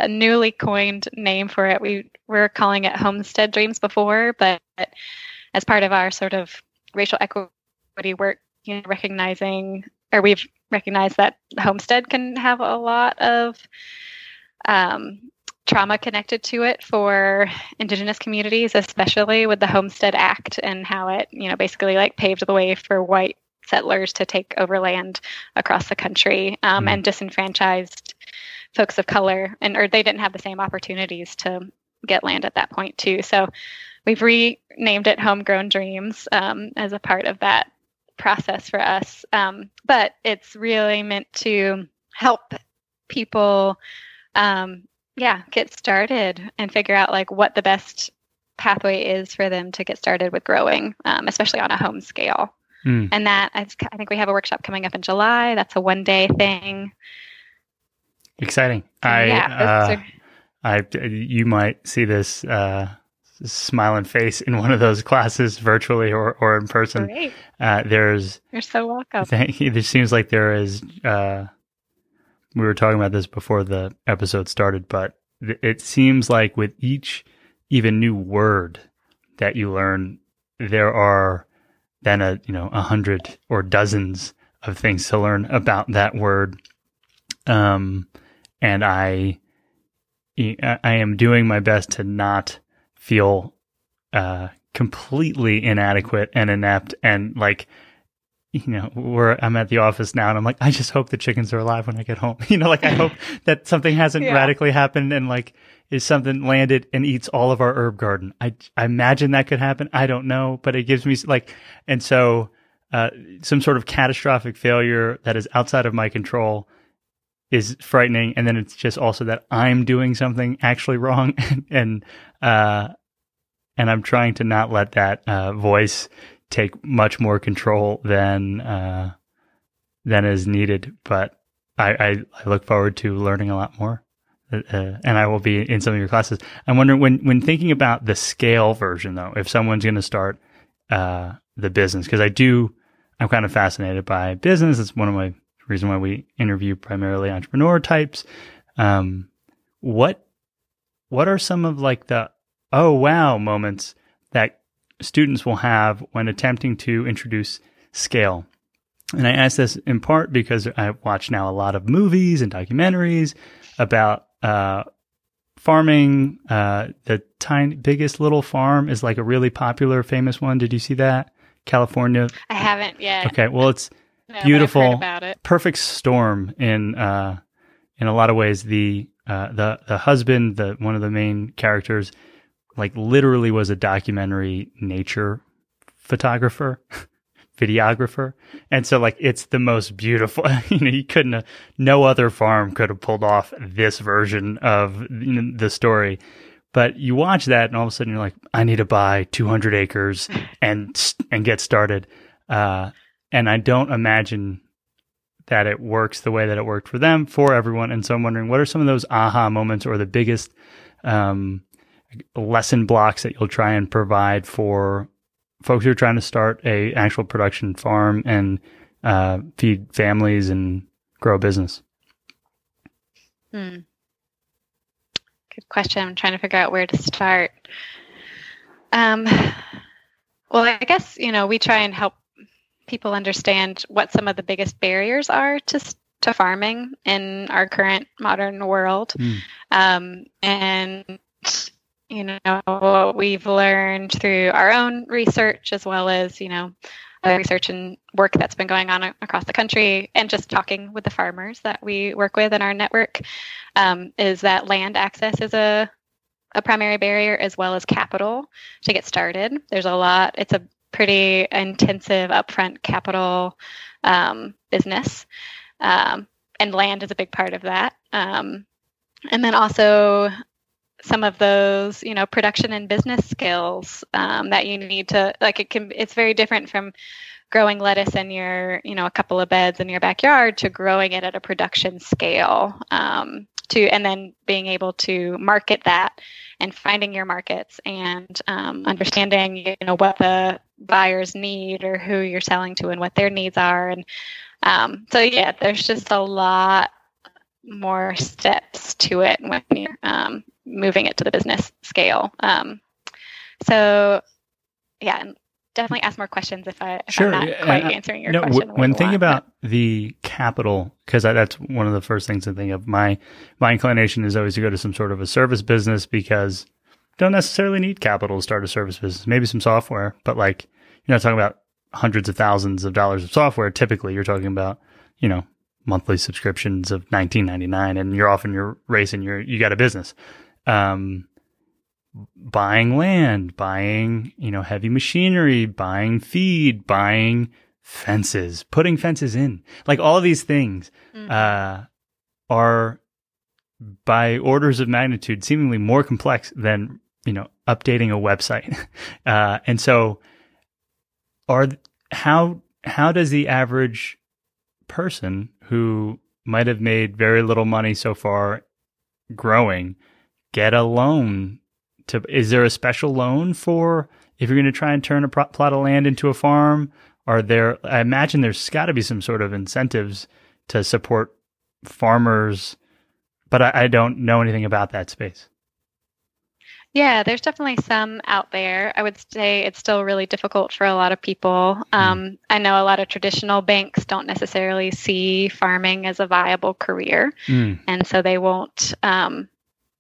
a newly coined name for it. We were calling it homestead dreams before, but as part of our sort of racial equity work, you know, recognizing or we've recognized that homestead can have a lot of um, trauma connected to it for indigenous communities, especially with the Homestead Act and how it, you know, basically like paved the way for white settlers to take over land across the country um, mm. and disenfranchised folks of color and or they didn't have the same opportunities to get land at that point too. So we've renamed it homegrown dreams um, as a part of that process for us. Um, but it's really meant to help people um, yeah get started and figure out like what the best pathway is for them to get started with growing um, especially on a home scale. Mm. and that I think we have a workshop coming up in july. That's a one day thing Exciting. I, yeah, uh, I, you might see this uh, smiling face in one of those classes, virtually or, or in person. Great. Uh, there's. You're so welcome. Thank you. There seems like there is. Uh, we were talking about this before the episode started, but it seems like with each even new word that you learn, there are then a you know a hundred or dozens of things to learn about that word. Um, and I I am doing my best to not feel uh, completely inadequate and inept and like you know, where I'm at the office now and I'm like, I just hope the chickens are alive when I get home. You know, like I hope that something hasn't Yeah. radically happened and like is something landed and eats all of our herb garden. I, I imagine that could happen. I don't know, but it gives me like, and so, uh, some sort of catastrophic failure that is outside of my control is frightening. And then it's just also that I'm doing something actually wrong and, uh, and I'm trying to not let that, uh, voice take much more control than uh, than is needed. But I, I, I look forward to learning a lot more, uh, uh, and I will be in some of your classes. I'm wondering when when thinking about the scale version, though, if someone's going to start uh, the business, because I do, I'm kind of fascinated by business. It's one of my reason why we interview primarily entrepreneur types. Um, what what are some of like the oh wow moments that students will have when attempting to introduce scale. And I ask this in part because I watch now a lot of movies and documentaries about uh, farming. Uh, the tiny, biggest little farm is like a really popular, famous one. Did you see that? California. I haven't yet. Okay, well, it's No, beautiful. about it. perfect storm in uh, in a lot of ways. The uh, the the husband, the one of the main characters, like literally was a documentary nature photographer, videographer, and so like it's the most beautiful. You know, you couldn't. Have, no other farm could have pulled off this version of you know, the story. But you watch that, and all of a sudden you're like, I need to buy 200 acres and and get started. Uh, and I don't imagine that it works the way that it worked for them for everyone. And so I'm wondering, what are some of those aha moments or the biggest um, lesson blocks that you'll try and provide for folks who are trying to start a actual production farm and uh, feed families and grow a business? Hmm. Good question. I'm trying to figure out where to start. Um, well, I guess you know we try and help people understand what some of the biggest barriers are to to farming in our current modern world, Hmm. um, and you know what we've learned through our own research as well as you know other research and work that's been going on across the country and just talking with the farmers that we work with in our network um, is that land access is a a primary barrier as well as capital to get started. There's a lot. It's a pretty intensive upfront capital um, business, um, and land is a big part of that. Um, and then also some of those, you know, production and business skills um, that you need to like. It can. It's very different from growing lettuce in your, you know, a couple of beds in your backyard to growing it at a production scale. Um, to and then being able to market that and finding your markets and um, understanding you know what the buyers need or who you're selling to and what their needs are. And um, so yeah there's just a lot more steps to it when you're um, moving it to the business scale. Um, so yeah definitely ask more questions if, I, if Sure, i'm not quite I- answering your no, question w- when thinking want, but- about the capital, because that's one of the first things I think of. My my inclination is always to go to some sort of a service business because don't necessarily need capital to start a service business. Maybe some software, but like you're not talking about hundreds of thousands of dollars of software. Typically, you're talking about you know monthly subscriptions of 19.99, and you're off in your race and you're you got a business. Um, buying land, buying, you know, heavy machinery, buying feed, buying fences, putting fences in. Like all of these things Mhm. uh, are by orders of magnitude seemingly more complex than, you know, updating a website. Uh, and so are how how does the average person who might have made very little money so far growing get a loan to is there a special loan for if you're going to try and turn a pro- plot of land into a farm are there i imagine there's got to be some sort of incentives to support farmers but I, I don't know anything about that space Yeah, there's definitely some out there. I would say it's still really difficult for a lot of people. Um, I know a lot of traditional banks don't necessarily see farming as a viable career, Mm, and so they won't um,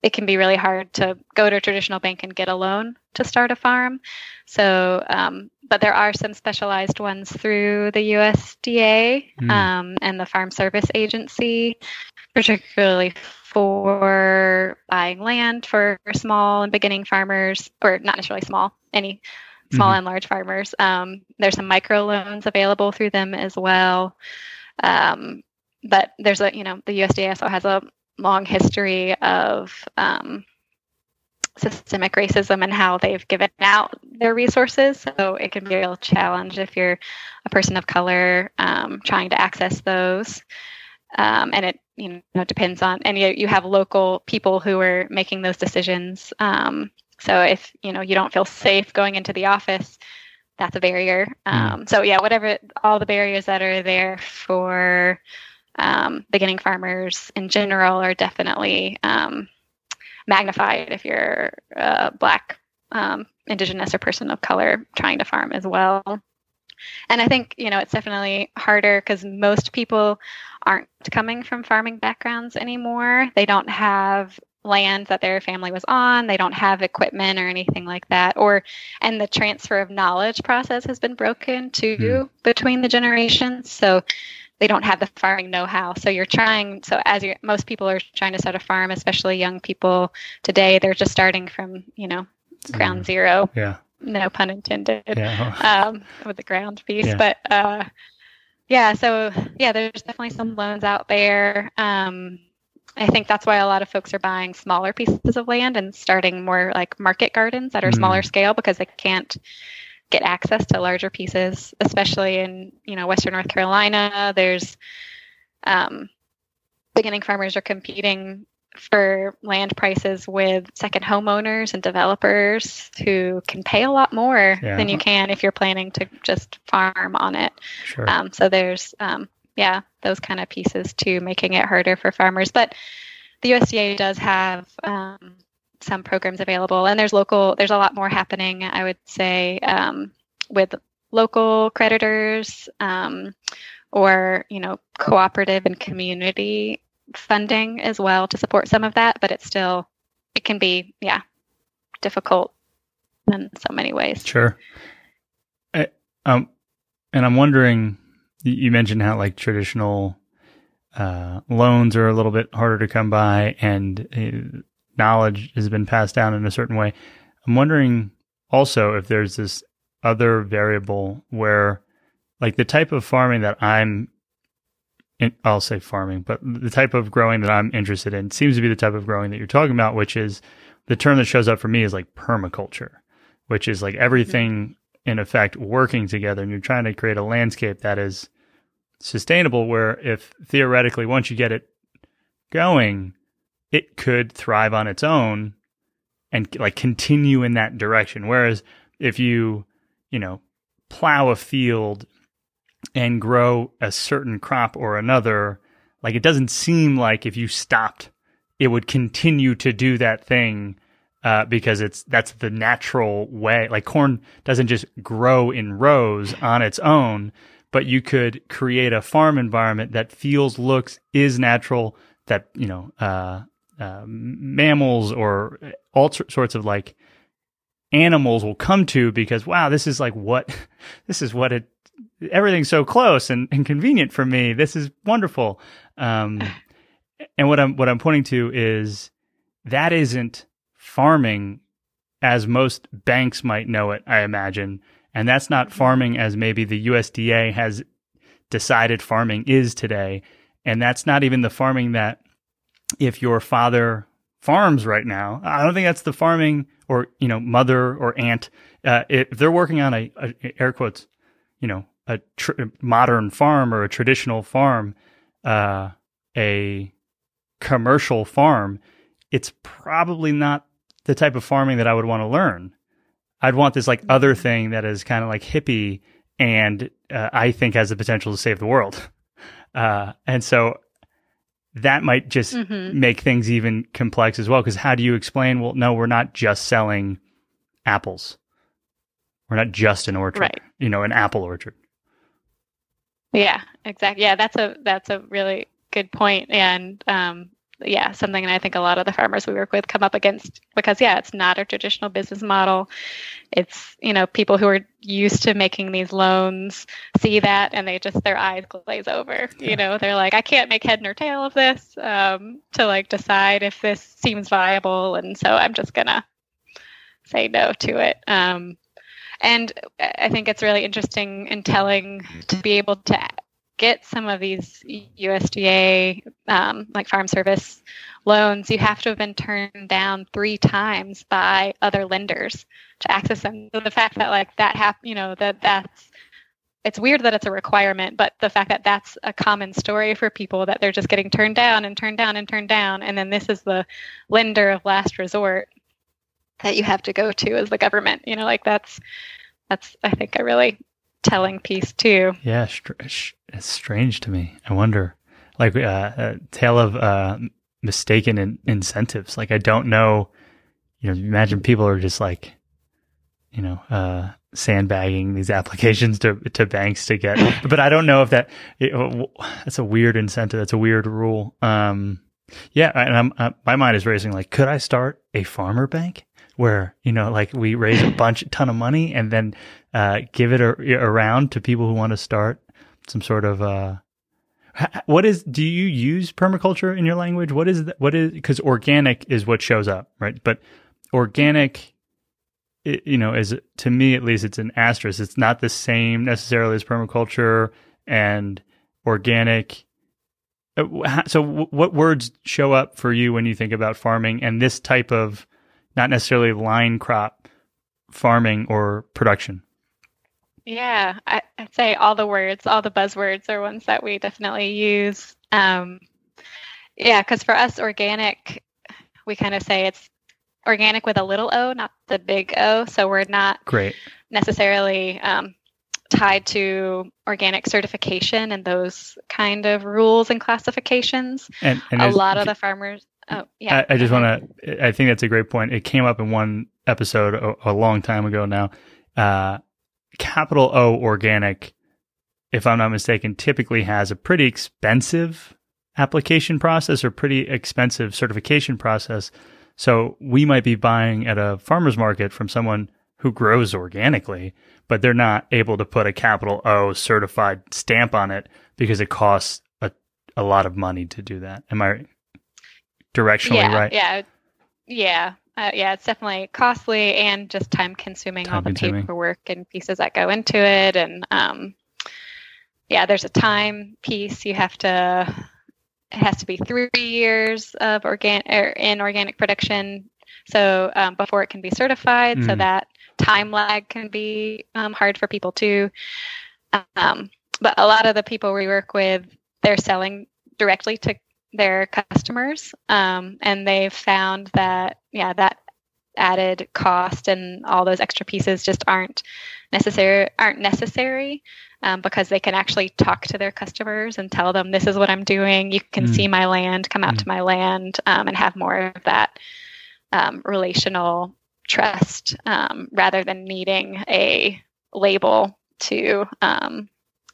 it can be really hard to go to a traditional bank and get a loan to start a farm. So, um, but there are some specialized ones through the USDA mm. um, and the Farm Service Agency, particularly for buying land for small and beginning farmers, or not necessarily small, any small mm-hmm. and large farmers. Um, there's some micro loans available through them as well. Um, but there's a, you know, the USDA also has a long history of um, systemic racism and how they've given out their resources. So it can be a real challenge if you're a person of color um, trying to access those. Um, and it you know depends on and you, you have local people who are making those decisions. Um, so if you know you don't feel safe going into the office, that's a barrier. Mm. Um, so yeah, whatever all the barriers that are there for um, beginning farmers in general are definitely um, magnified if you're a black um, indigenous or person of color trying to farm as well. And i think you know it's definitely harder because most people aren't coming from farming backgrounds anymore. They don't have land that their family was on. They don't have equipment or anything like that. Or and the transfer of knowledge process has been broken too mm. between the generations. So they don't have the farming know-how. So you're trying. So as you most people are trying to start a farm, especially young people today, they're just starting from you know ground mm. zero. Yeah. No pun intended. Yeah. um, with the ground piece, yeah. but uh, yeah. So yeah, there's definitely some loans out there. Um, I think that's why a lot of folks are buying smaller pieces of land and starting more like market gardens that are mm. smaller scale because they can't get access to larger pieces, especially in you know Western North Carolina. There's um, beginning farmers are competing for land prices with second homeowners and developers who can pay a lot more yeah. than you can if you're planning to just farm on it. Sure. Um, so there's um, yeah those kind of pieces too, making it harder for farmers, but the USDA does have um, some programs available, and there's local. There's a lot more happening. I would say um, with local creditors um, or you know cooperative and community funding as well to support some of that. But it's still it can be yeah difficult in so many ways. Sure. I, um, and I'm wondering. You mentioned how like traditional uh, loans are a little bit harder to come by, and uh, knowledge has been passed down in a certain way. I'm wondering also if there's this other variable where, like, the type of farming that I'm, in, I'll say farming, but the type of growing that I'm interested in seems to be the type of growing that you're talking about, which is the term that shows up for me is like permaculture, which is like everything in effect working together. And you're trying to create a landscape that is sustainable, where if theoretically, once you get it going, it could thrive on its own and like continue in that direction. Whereas if you, you know, plow a field and grow a certain crop or another, like it doesn't seem like if you stopped, it would continue to do that thing uh, because it's that's the natural way. Like corn doesn't just grow in rows on its own, but you could create a farm environment that feels, looks, is natural. That you know, uh, uh, mammals or all sorts of like animals will come to because wow, this is like what this is what it everything's so close and, and convenient for me. This is wonderful. Um, and what I'm what I'm pointing to is that isn't farming as most banks might know it, I imagine. And that's not mm-hmm. farming as maybe the USDA has decided farming is today. And that's not even the farming that if your father farms right now, I don't think that's the farming or, you know, mother or aunt. Uh, if they're working on a, a, air quotes, you know, a tr- modern farm or a traditional farm, uh, a commercial farm, it's probably not the type of farming that I would want to learn. I'd want this like other thing that is kind of like hippie and uh, I think has the potential to save the world. Uh, and so that might just mm-hmm. make things even complex as well. Because how do you explain? Well, no, we're not just selling apples. We're not just an orchard, right. you know, an apple orchard. Yeah, exactly. Yeah, that's a that's a really good point. And um, yeah something that I think a lot of the farmers we work with come up against because yeah, it's not a traditional business model. It's you know people who are used to making these loans see that and they just their eyes glaze over. Yeah. You know, they're like, I can't make head nor tail of this um, to like decide if this seems viable, and so I'm just gonna say no to it. Um, and I think it's really interesting and telling to be able to get some of these USDA, um, like Farm Service loans, you have to have been turned down three times by other lenders to access them. So the fact that like that hap- you know, that that's it's weird that it's a requirement, but the fact that that's a common story for people that they're just getting turned down and turned down and turned down, and then this is the lender of last resort that you have to go to as the government. You know, like that's that's I think a really telling piece too. Yeah, it's strange to me. I wonder, like, uh, a tale of uh, mistaken in- incentives. Like, I don't know. You know, imagine people are just like, you know, uh, sandbagging these applications to to banks to get. but I don't know if that it, that's a weird incentive. That's a weird rule. Um, yeah, and I'm uh, my mind is racing. Like, could I start a farmer bank? Where you know like we raise a bunch ton of money and then uh, give it a, around to people who want to start some sort of uh, what is do you use permaculture in your language? What is that, what is because organic is what shows up right? But organic it, you know is to me at least it's an asterisk. It's not the same necessarily as permaculture and organic. Uh, so what words show up for you when you think about farming and this type of not necessarily line crop farming or production. Yeah, I, would say all the words, all the buzzwords are ones that we definitely use. Um, yeah, because for us, organic, we kind of say it's organic with a little o, not the big O. So we're not great necessarily um, tied to organic certification and those kind of rules and classifications. And, and a lot of the farmers, Oh, yeah. I, I just want to. I think that's a great point. It came up in one episode a, a long time ago now. Uh, capital O organic, if I'm not mistaken, typically has a pretty expensive application process or pretty expensive certification process. So we might be buying at a farmer's market from someone who grows organically, but they're not able to put a capital O certified stamp on it because it costs a, a lot of money to do that. Am I directionally yeah, right. Yeah, yeah, uh, yeah. It's definitely costly and just time consuming. Time all the consuming. paperwork and pieces that go into it, and um, yeah, there's a time piece. You have to. It has to be three years of organic er, in organic production, so um, before it can be certified. Mm. So that time lag can be um, hard for people too. Um, but a lot of the people we work with, they're selling directly to their customers, um, and they've found that yeah that added cost and all those extra pieces just aren't necessary aren't necessary um, because they can actually talk to their customers and tell them this is what I'm doing. You can mm. see my land, come out mm. to my land, um, and have more of that um, relational trust um, rather than needing a label to um,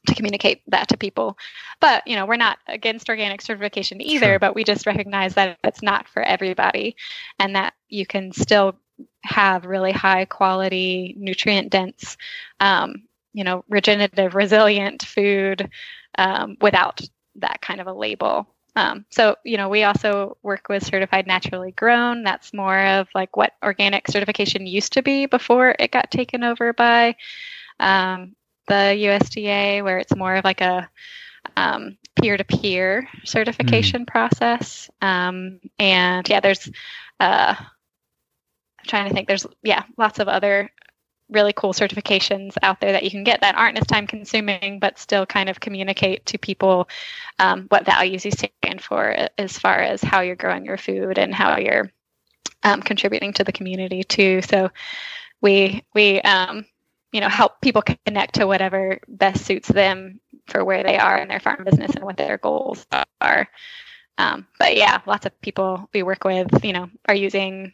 to communicate that to people. But you know, we're not against organic certification either, sure. but we just recognize that it's not for everybody, and that you can still have really high quality, nutrient dense, um, you know, regenerative, resilient food um, without that kind of a label. Um, so, you know, we also work with certified naturally grown. That's more of like what organic certification used to be before it got taken over by um, the USDA, where it's more of like a um, peer-to-peer certification mm. process. Um, and yeah, there's uh, I'm trying to think. There's yeah, lots of other really cool certifications out there that you can get that aren't as time consuming but still kind of communicate to people um, what values you stand for as far as how you're growing your food and how you're um, contributing to the community too so we we um, you know help people connect to whatever best suits them for where they are in their farm business and what their goals are. Um, but yeah lots of people we work with you know are using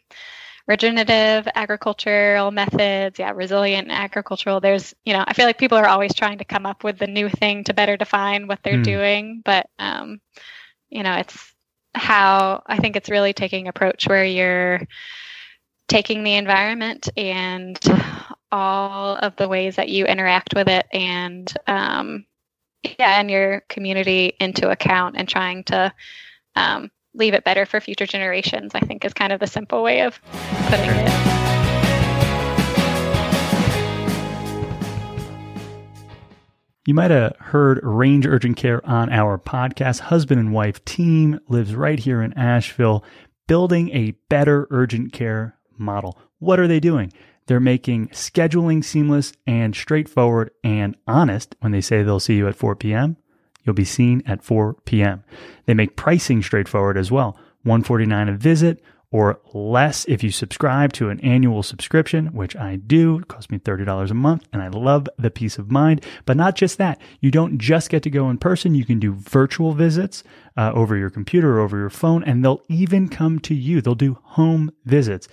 regenerative agricultural methods. Yeah resilient agricultural. There's you know i feel like people are always trying to come up with the new thing to better define what they're mm. doing. But um, you know it's how I think it's really taking approach where you're taking the environment and all of the ways that you interact with it and um, yeah and your community into account and trying to um, leave it better for future generations i think is kind of the simple way of putting it You might have heard Range Urgent Care on our podcast. Husband and wife team lives right here in Asheville, building a better urgent care model. What are they doing? They're making scheduling seamless and straightforward and honest when they say they'll see you at 4 p.m. You'll be seen at 4 p.m. They make pricing straightforward as well. 149 a visit or less if you subscribe to an annual subscription, which I do. It costs me $30 a month and I love the peace of mind. But not just that. You don't just get to go in person. You can do virtual visits uh, over your computer or over your phone and they'll even come to you. They'll do home visits.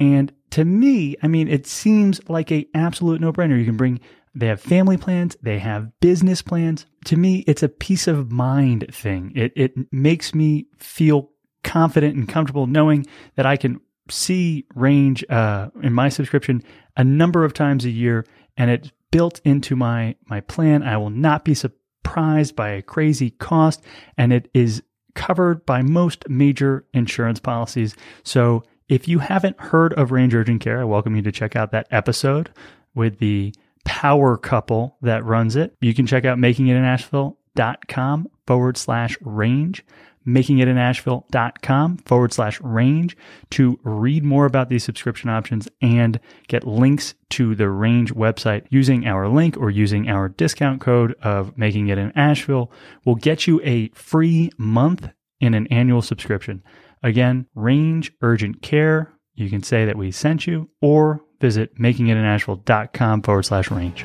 And to me, I mean, it seems like a absolute no brainer. You can bring they have family plans, they have business plans. To me, it's a peace of mind thing. It it makes me feel confident and comfortable knowing that I can see range uh, in my subscription a number of times a year, and it's built into my my plan. I will not be surprised by a crazy cost, and it is covered by most major insurance policies. So if you haven't heard of Range Urgent Care, I welcome you to check out that episode with the power couple that runs it. You can check out makingitinasheville.com forward slash range makingitinasheville.com forward slash range to read more about these subscription options and get links to the range website using our link or using our discount code of making it in Asheville will get you a free month in an annual subscription. Again, range urgent care. You can say that we sent you or visit makingitinasheville.com forward slash range.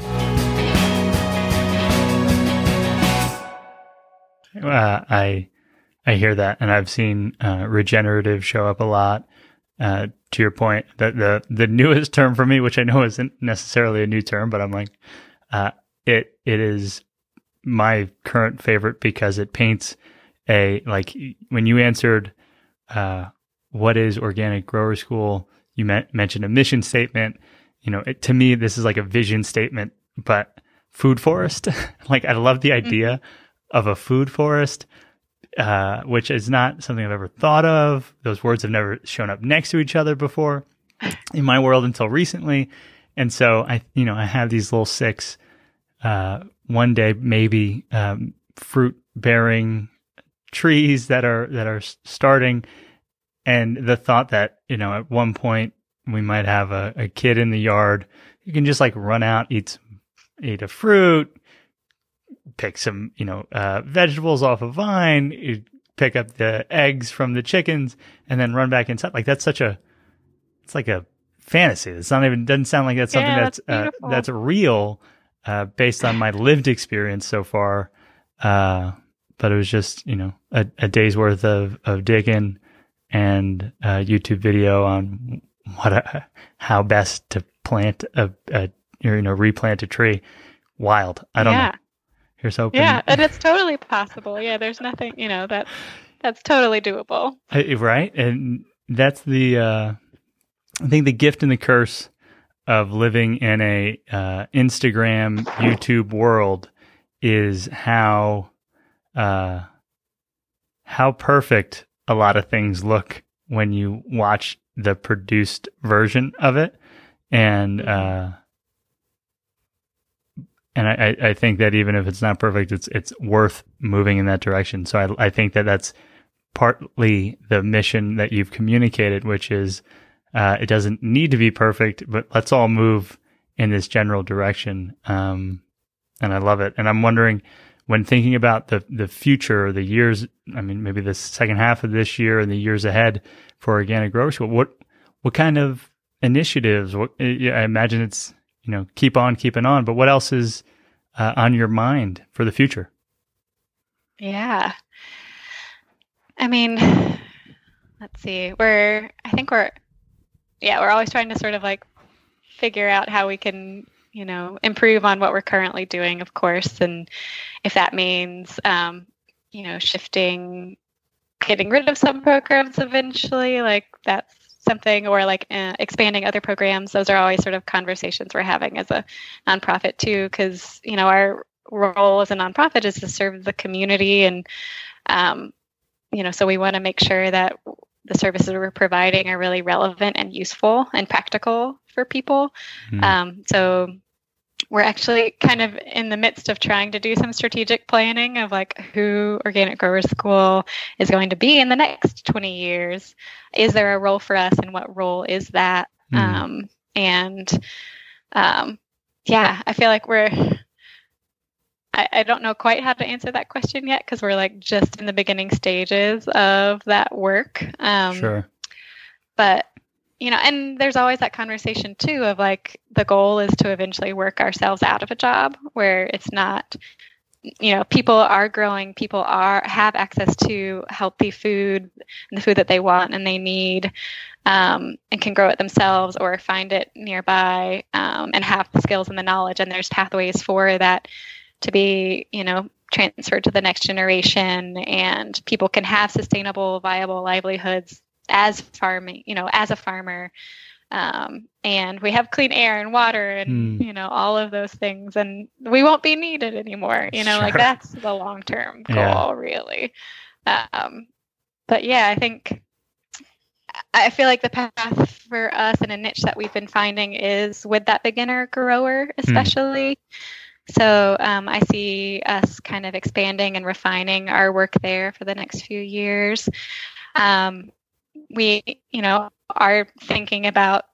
Uh, I I hear that, and I've seen uh, regenerative show up a lot. Uh, to your point, that the the newest term for me, which I know isn't necessarily a new term, but I'm like, uh, it it is my current favorite because it paints a like when you answered, uh, what is Organic Growers School? You met, mentioned a mission statement. You know, it, to me, this is like a vision statement, but food forest. like I love the idea mm-hmm. of a food forest uh, which is not something I've ever thought of. Those words have never shown up next to each other before in my world until recently. And so I, you know, I have these little six, uh, one day maybe, um, fruit bearing trees that are, that are starting. And the thought that, you know, at one point we might have a, a kid in the yard. You can just like run out, eat, eat a fruit, pick some, you know, uh, vegetables off a vine, you pick up the eggs from the chickens, and then run back inside. Like that's such a, it's like a fantasy. It's not even doesn't sound like that's something yeah, that's that's, uh, that's real, uh, based on my lived experience so far. Uh, but it was just you know a, a day's worth of of digging and a YouTube video on what a, how best to plant a, a you know replant a tree. Wild. I don't yeah. know. Here's hoping. Yeah, and it's totally possible. Yeah, there's nothing, you know, that that's totally doable. Right, and that's the uh, I think the gift and the curse of living in a uh, Instagram, YouTube world is how uh, how perfect a lot of things look when you watch the produced version of it, and uh, and I, I think that even if it's not perfect, it's it's worth moving in that direction. So I, I think that that's partly the mission that you've communicated, which is uh, it doesn't need to be perfect, but let's all move in this general direction. Um, and I love it. And I'm wondering when thinking about the the future, the years. I mean, maybe the second half of this year and the years ahead for organic grocery. What what kind of initiatives? What I imagine it's you know, keep on keeping on. But what else is uh, on your mind for the future? Yeah. I mean, let's see. We're, I think we're, yeah, we're always trying to sort of like figure out how we can, you know, improve on what we're currently doing, of course. And if that means, um, you know, shifting getting rid of some programs eventually. Like that's something, or like uh, expanding other programs. Those are always sort of conversations we're having as a nonprofit too, because you know our role as a nonprofit is to serve the community, and um, you know, so we want to make sure that the services we're providing are really relevant and useful and practical for people. Mm. Um, so we're actually kind of in the midst of trying to do some strategic planning of like who Organic Growers School is going to be in the next 20 years. Is there a role for us, and what role is that? Mm. Um, and um, yeah, I feel like we're. I, I don't know quite how to answer that question yet because we're like just in the beginning stages of that work. Um, sure. But you know, and there's always that conversation too of like the goal is to eventually work ourselves out of a job where it's not you know people are growing people are have access to healthy food and the food that they want and they need um, and can grow it themselves or find it nearby um, and have the skills and the knowledge. And there's pathways for that to be you know transferred to the next generation and people can have sustainable viable livelihoods as farming, you know, as a farmer. Um, and we have clean air and water and mm. you know all of those things and we won't be needed anymore you know sure. like that's the long term goal yeah. really um, but yeah i think i feel like the path for us and a niche that we've been finding is with that beginner grower hmm. especially mm. so um, i see us kind of expanding and refining our work there for the next few years um, we, you know, are thinking about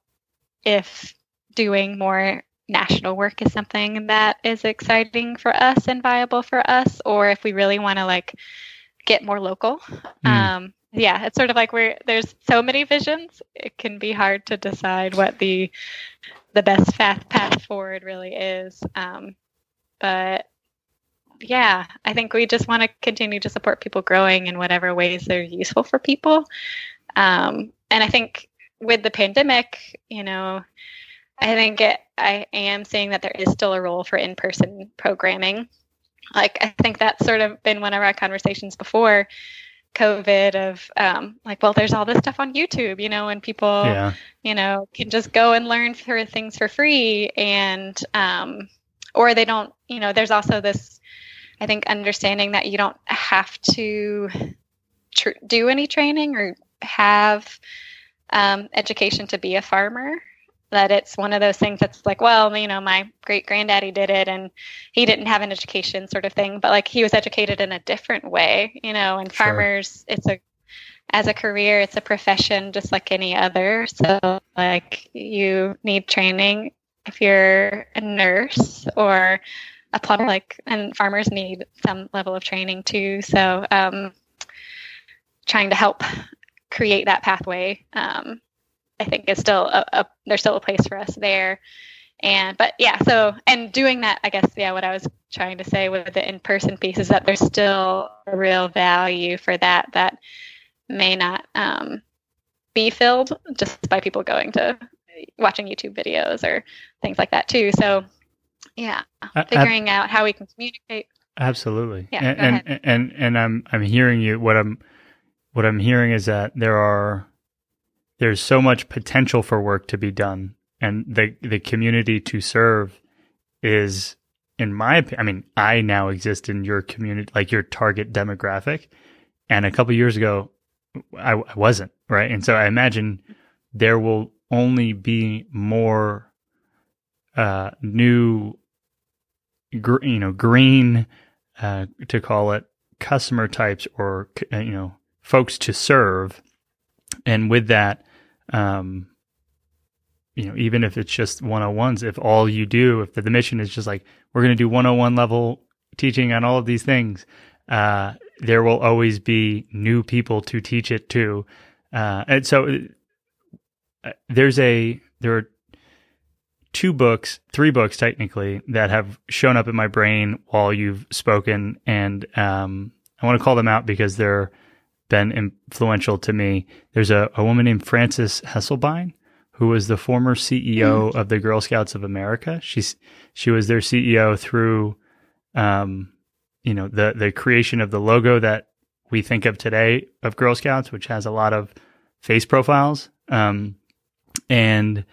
if doing more national work is something that is exciting for us and viable for us, or if we really want to like get more local. Mm. Um, yeah, it's sort of like we're there's so many visions. It can be hard to decide what the the best path path forward really is. Um, but yeah, I think we just want to continue to support people growing in whatever ways they're useful for people. Um, and I think with the pandemic, you know, I think it, I am saying that there is still a role for in-person programming. Like I think that's sort of been one of our conversations before COVID of um, like, well, there's all this stuff on YouTube, you know, and people, yeah. you know, can just go and learn for things for free, and um, or they don't, you know, there's also this, I think, understanding that you don't have to tr- do any training or have um, education to be a farmer that it's one of those things that's like well you know my great granddaddy did it and he didn't have an education sort of thing but like he was educated in a different way you know and sure. farmers it's a as a career it's a profession just like any other so like you need training if you're a nurse or a plumber like and farmers need some level of training too so um, trying to help create that pathway, um, I think is still a, a, there's still a place for us there. And but yeah, so and doing that, I guess yeah, what I was trying to say with the in-person piece is that there's still a real value for that that may not um, be filled just by people going to watching YouTube videos or things like that too. So yeah, figuring out how we can communicate. Absolutely. Yeah. And and, and and I'm I'm hearing you. What I'm what I'm hearing is that there are there's so much potential for work to be done, and the the community to serve is, in my opinion, I mean, I now exist in your community, like your target demographic, and a couple years ago, I, I wasn't right, and so I imagine there will only be more uh, new, gr- you know, green, uh, to call it customer types or you know folks to serve. And with that, um, you know, even if it's just 101s, if all you do, if the, the mission is just like, we're going to do 101 level teaching on all of these things, uh, there will always be new people to teach it to. Uh, and so uh, there's a, there are two books, three books technically that have shown up in my brain while you've spoken. And, um, I want to call them out because they're, been influential to me. There's a, a woman named Frances Hesselbein who was the former CEO mm. of the Girl Scouts of America. She's she was their CEO through, um, you know, the the creation of the logo that we think of today of Girl Scouts, which has a lot of face profiles. Um, and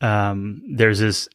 um, there's this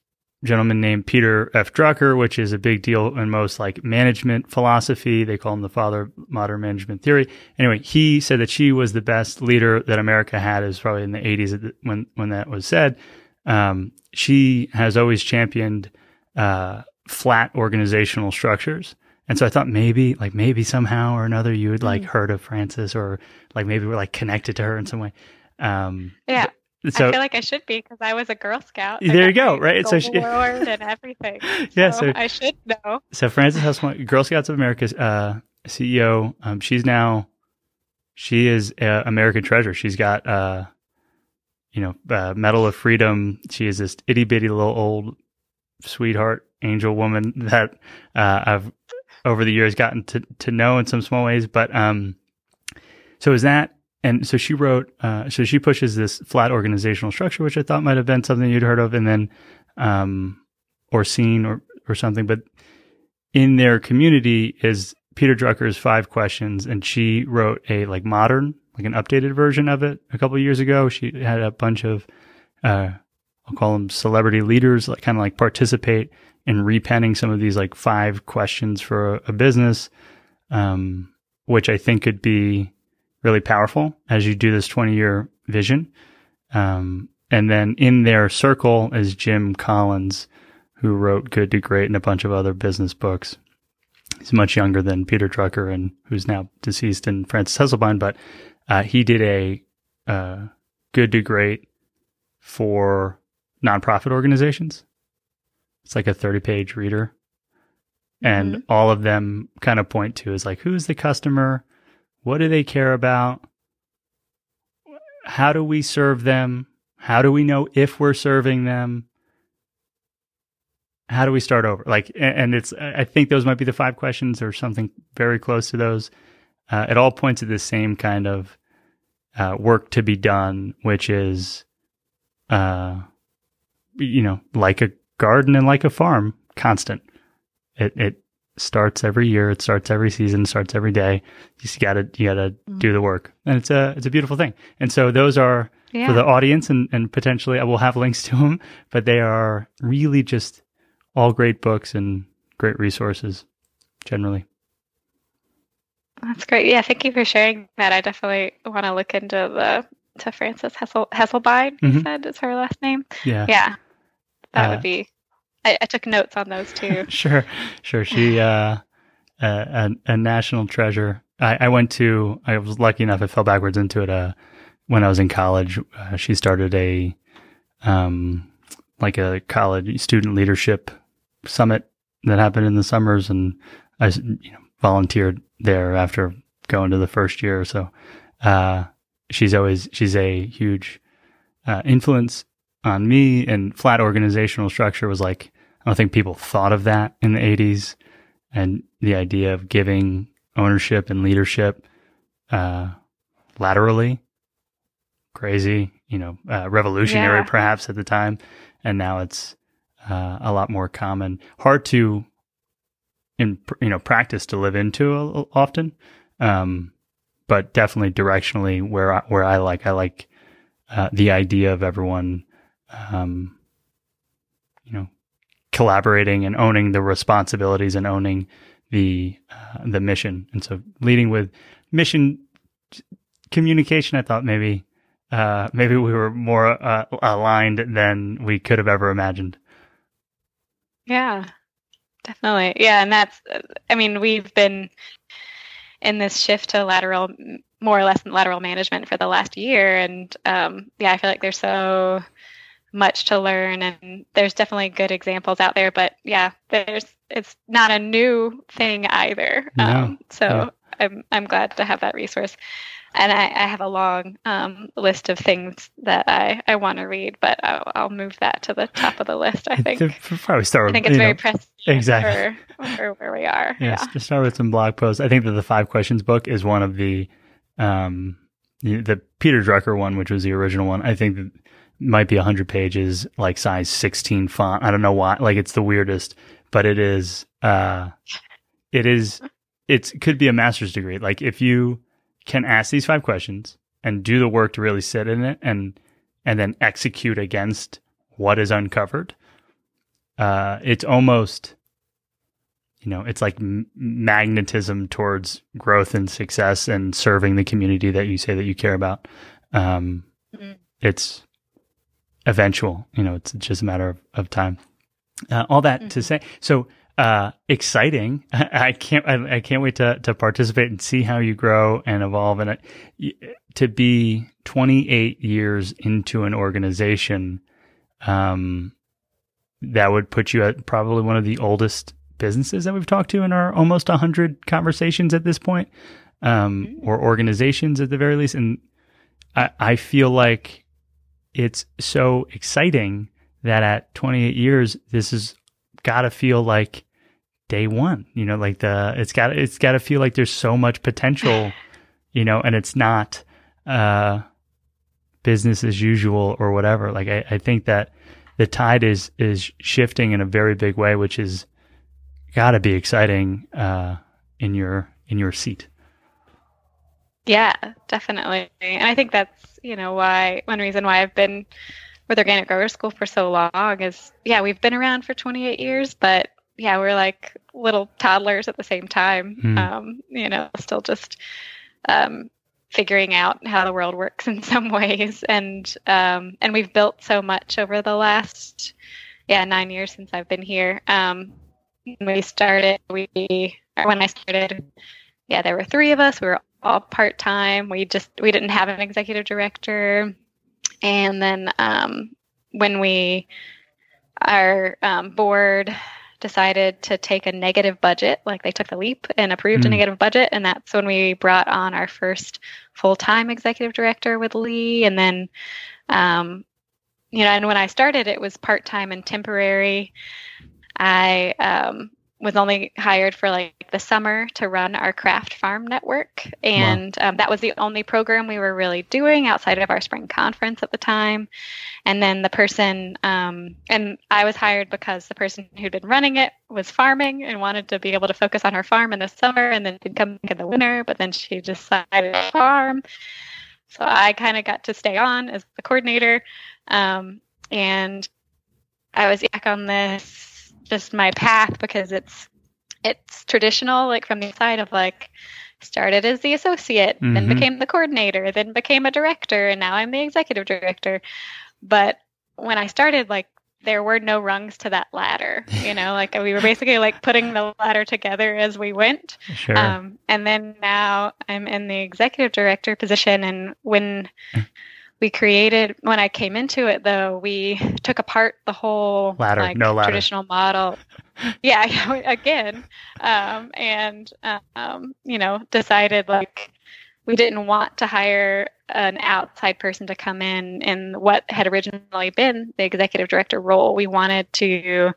gentleman named Peter F. Drucker, which is a big deal in most like management philosophy. They call him the father of modern management theory. Anyway, he said that she was the best leader that America had. Is probably in the 80s when when that was said. Um, she has always championed uh, flat organizational structures. And so I thought maybe, like maybe somehow or another, you would like mm. heard of Frances, or like maybe we're like connected to her in some way. Um, yeah. So, I feel like I should be because I was a Girl Scout. There you go, right? So she, and everything. yeah, so, I should know. So Frances Hesselbein, Girl Scouts of America's uh, CEO. Um, she's now she is uh, American treasure. She's got uh, you know, uh, Medal of Freedom. She is this itty bitty little old sweetheart angel woman that uh, I've over the years gotten to to know in some small ways. But um, so is that and so she wrote, uh, so she pushes this flat organizational structure, which I thought might have been something you'd heard of, and then, um, or seen or or something. But in their community is Peter Drucker's five questions, and she wrote a like modern, like an updated version of it a couple years ago. She had a bunch of, uh, I'll call them celebrity leaders, like kind of like participate in repenning some of these like five questions for a, a business, um, which I think could be really powerful as you do this 20 year vision. Um, and then in their circle is Jim Collins, who wrote Good to Great and a bunch of other business books. He's much younger than Peter Drucker and who's now deceased and Frances Hesselbein, but uh, he did a uh, Good to Great for nonprofit organizations. It's like a 30 page reader. And mm-hmm. all of them kind of point to is like, who's the customer? What do they care about? How do we serve them? How do we know if we're serving them? How do we start over? Like, and it's, I think those might be the five questions or something very close to those. Uh, it all points to the same kind of uh, work to be done, which is, uh, you know, like a garden and like a farm, constant. It, it starts every year. It starts every season. Starts every day. You just gotta you gotta mm-hmm. do the work, and it's a it's a beautiful thing. And so those are yeah. for the audience, and and potentially I will have links to them, but they are really just all great books and great resources generally. That's great. Yeah, thank you for sharing that. I definitely want to look into the to Frances Hessel Hesselbein. Mm-hmm. said is her last name. Yeah, yeah, that uh, would be I, I took notes on those too. sure, sure. She uh, a, a, national treasure. I, I went to. I was lucky enough. I fell backwards into it. Uh, when I was in college, uh, she started a um, like a college student leadership summit that happened in the summers, and I you know volunteered there after going to the first year or so. Uh, she's always she's a huge uh, influence on me, and flat organizational structure was like I don't think people thought of that in the 80s. And the idea of giving ownership and leadership uh, laterally, crazy, you know, uh, revolutionary yeah. perhaps at the time. And now it's uh, a lot more common. Hard to, in you know, practice to live into often, um, but definitely directionally where I, where I like I like uh, the idea of everyone, um, collaborating and owning the responsibilities and owning the uh, the mission. And so leading with mission communication, I thought maybe uh, maybe we were more uh, aligned than we could have ever imagined. Yeah, definitely. Yeah, and that's I mean we've been in this shift to lateral more or less lateral management for the last year and um, yeah i feel like there's so much to learn and there's definitely good examples out there but yeah there's it's not a new thing either no. um, so yeah. i'm i'm glad to have that resource and I, I have a long um, list of things that I, I want to read, but I'll, I'll, move that to the top of the list. I think probably start. With, I think it's very prescient exactly for, for, where we are. Yes, yeah. just start with some blog posts. I think that the five questions book is one of the um, the Peter Drucker one, which was the original one. I think that might be 100 pages, like size 16 font. I don't know why. Like it's the weirdest, but it is, uh, it is, it could be a master's degree. Like if you can ask these five questions and do the work to really sit in it and and then execute against what is uncovered, uh, it's almost you know it's like m- magnetism towards growth and success and serving the community that you say that you care about. Um, mm-hmm. It's eventual. You know, it's just a matter of, of time. Uh, all that mm-hmm. to say, so uh, exciting. I can't, I, I, can't wait to, to participate and see how you grow and evolve. And it, to be 28 years into an organization, um, that would put you at probably one of the oldest businesses that we've talked to in our almost 100 conversations at this point, um, mm-hmm. or organizations at the very least. And I, I feel like it's so exciting that at 28 years, this has got to feel like day one. You know, like the it's got it's got to feel like there's so much potential. You know, and it's not uh, business as usual or whatever. Like I, I think that the tide is is shifting in a very big way, which is got to be exciting uh, in your in your seat. Yeah, definitely. And I think that's, you know, why one reason why I've been with Organic Grower School for so long is, yeah, we've been around for 28 years, but yeah, we're like little toddlers at the same time. Mm. Um, you know, still just um, figuring out how the world works in some ways, and um, and we've built so much over the last yeah nine years since I've been here. Um, when we started, we when I started, yeah, there were three of us. We were all part time. We just we didn't have an executive director, and then um, when we our um, board decided to take a negative budget, like they took the leap and approved mm. a negative budget, and that's when we brought on our first full time executive director with Lee, and then. Um, you know, and when I started, it was part time and temporary. I um, was only hired for like the summer to run our craft farm network. And wow. um, that was the only program we were really doing outside of our spring conference at the time. And then the person um, and i was hired because the person who'd been running it was farming and wanted to be able to focus on her farm in the summer and then come back in the winter but then she decided to farm. So i kind of got to stay on as the coordinator. Um, and i was back on this just my path because it's it's traditional, like from the side of like started as the associate, mm-hmm. then became the coordinator, then became a director, and now I'm the executive director. But when I started, like there were no rungs to that ladder, you know, like we were basically like putting the ladder together as we went. Sure. Um, and then now I'm in the executive director position, and when mm we created when I came into it though, we took apart the whole ladder, like, no ladder. traditional model. yeah, again, um, and um, you know, decided like we didn't want to hire an outside person to come in in what had originally been the executive director role. We wanted to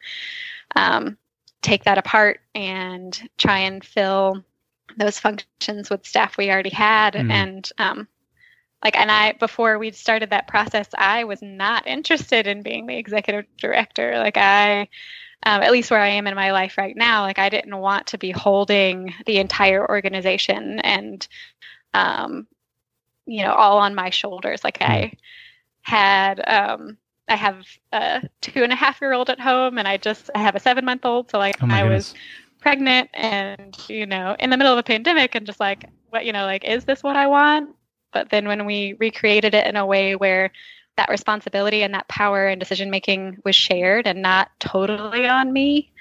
um, take that apart and try and fill those functions with staff we already had mm. and um, like and i before we started that process i was not interested in being the executive director like i um, at least where i am in my life right now like i didn't want to be holding the entire organization and um, you know all on my shoulders like i hmm. had um, i have a two and a half year old at home and i just i have a seven month old so like oh i goodness. was pregnant and you know in the middle of a pandemic and just like what you know like is this what i want but then when we recreated it in a way where that responsibility and that power and decision making was shared and not totally on me,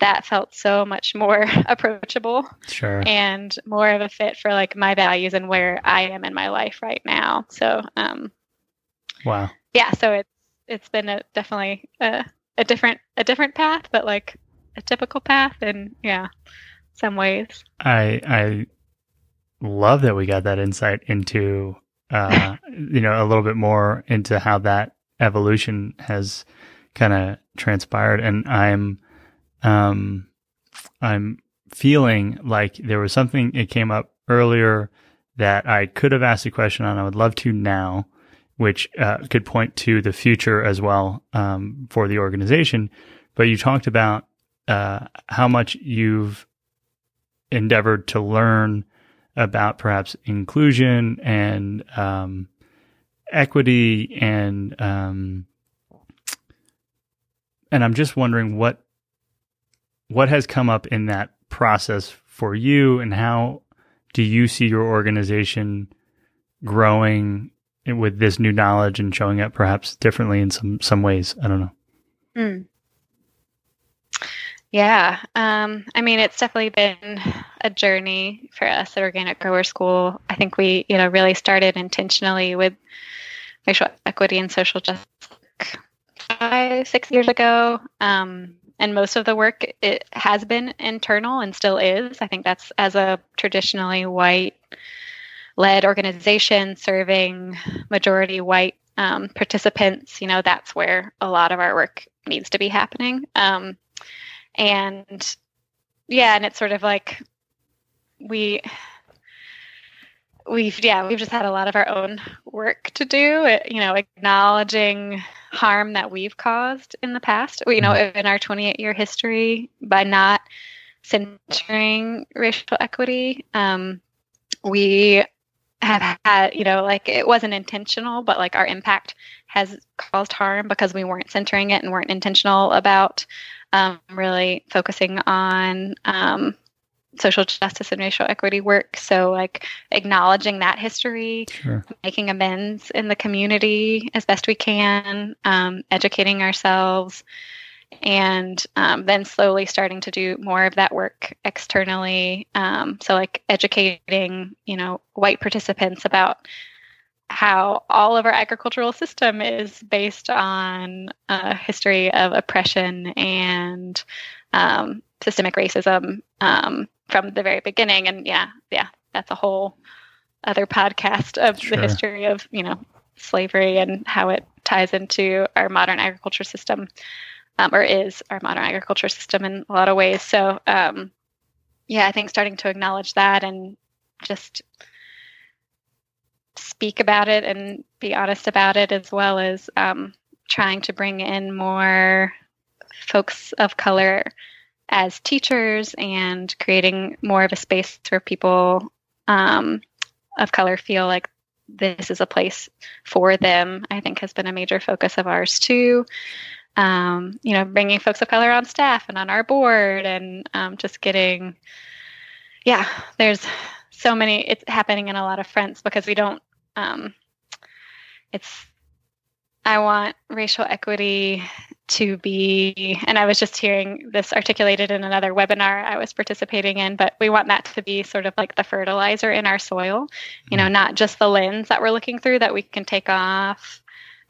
that felt so much more approachable. Sure. And more of a fit for like my values and where I am in my life right now. So, um, wow. Yeah. So it's, it's been a definitely a, a different, a different path, but like a typical path and yeah, some ways. I, I love that we got that insight into, uh, you know, a little bit more into how that evolution has kind of transpired. And I'm, um, I'm feeling like there was something, it came up earlier that I could have asked a question on. I would love to now, which uh, could point to the future as well um, for the organization. But you talked about uh, how much you've endeavored to learn about perhaps inclusion and um, equity and um, and I'm just wondering what what has come up in that process for you and how do you see your organization growing with this new knowledge and showing up perhaps differently in some some ways i don't know mm. Yeah um, i mean it's definitely been a journey for us at organic grower school. I think we you know really started intentionally with racial equity and social justice five six years ago. Um, and most of the work it has been internal and still is. I think that's as a traditionally white led organization serving majority white um, participants, you know, that's where a lot of our work needs to be happening. Um, and yeah, and it's sort of like we we've yeah we've just had a lot of our own work to do uh, you know acknowledging harm that we've caused in the past you know mm-hmm. in our 28 year history by not centering racial equity um, we have had, you know, like it wasn't intentional, but like our impact has caused harm because we weren't centering it and weren't intentional about um, really focusing on um, social justice and racial equity work. So, like acknowledging that history, sure. making amends in the community as best we can, um, educating ourselves, and um, then slowly starting to do more of that work externally. Um, so, like educating, you know, white participants about how all of our agricultural system is based on a history of oppression and um, systemic racism um, from the very beginning. And yeah, yeah, that's a whole other podcast of sure. the history of you know slavery and how it ties into our modern agriculture system um, or is our modern agriculture system in a lot of ways. So, um, yeah, I think starting to acknowledge that and just speak about it and be honest about it, as well as um, trying to bring in more folks of color as teachers and creating more of a space where people um, of color feel like this is a place for them, I think has been a major focus of ours too um, you know, bringing folks of color on staff and on our board, and um, just getting, yeah, there's so many. It's happening in a lot of fronts because we don't. Um, it's. I want racial equity to be, and I was just hearing this articulated in another webinar I was participating in, but we want that to be sort of like the fertilizer in our soil, you know, mm-hmm. not just the lens that we're looking through that we can take off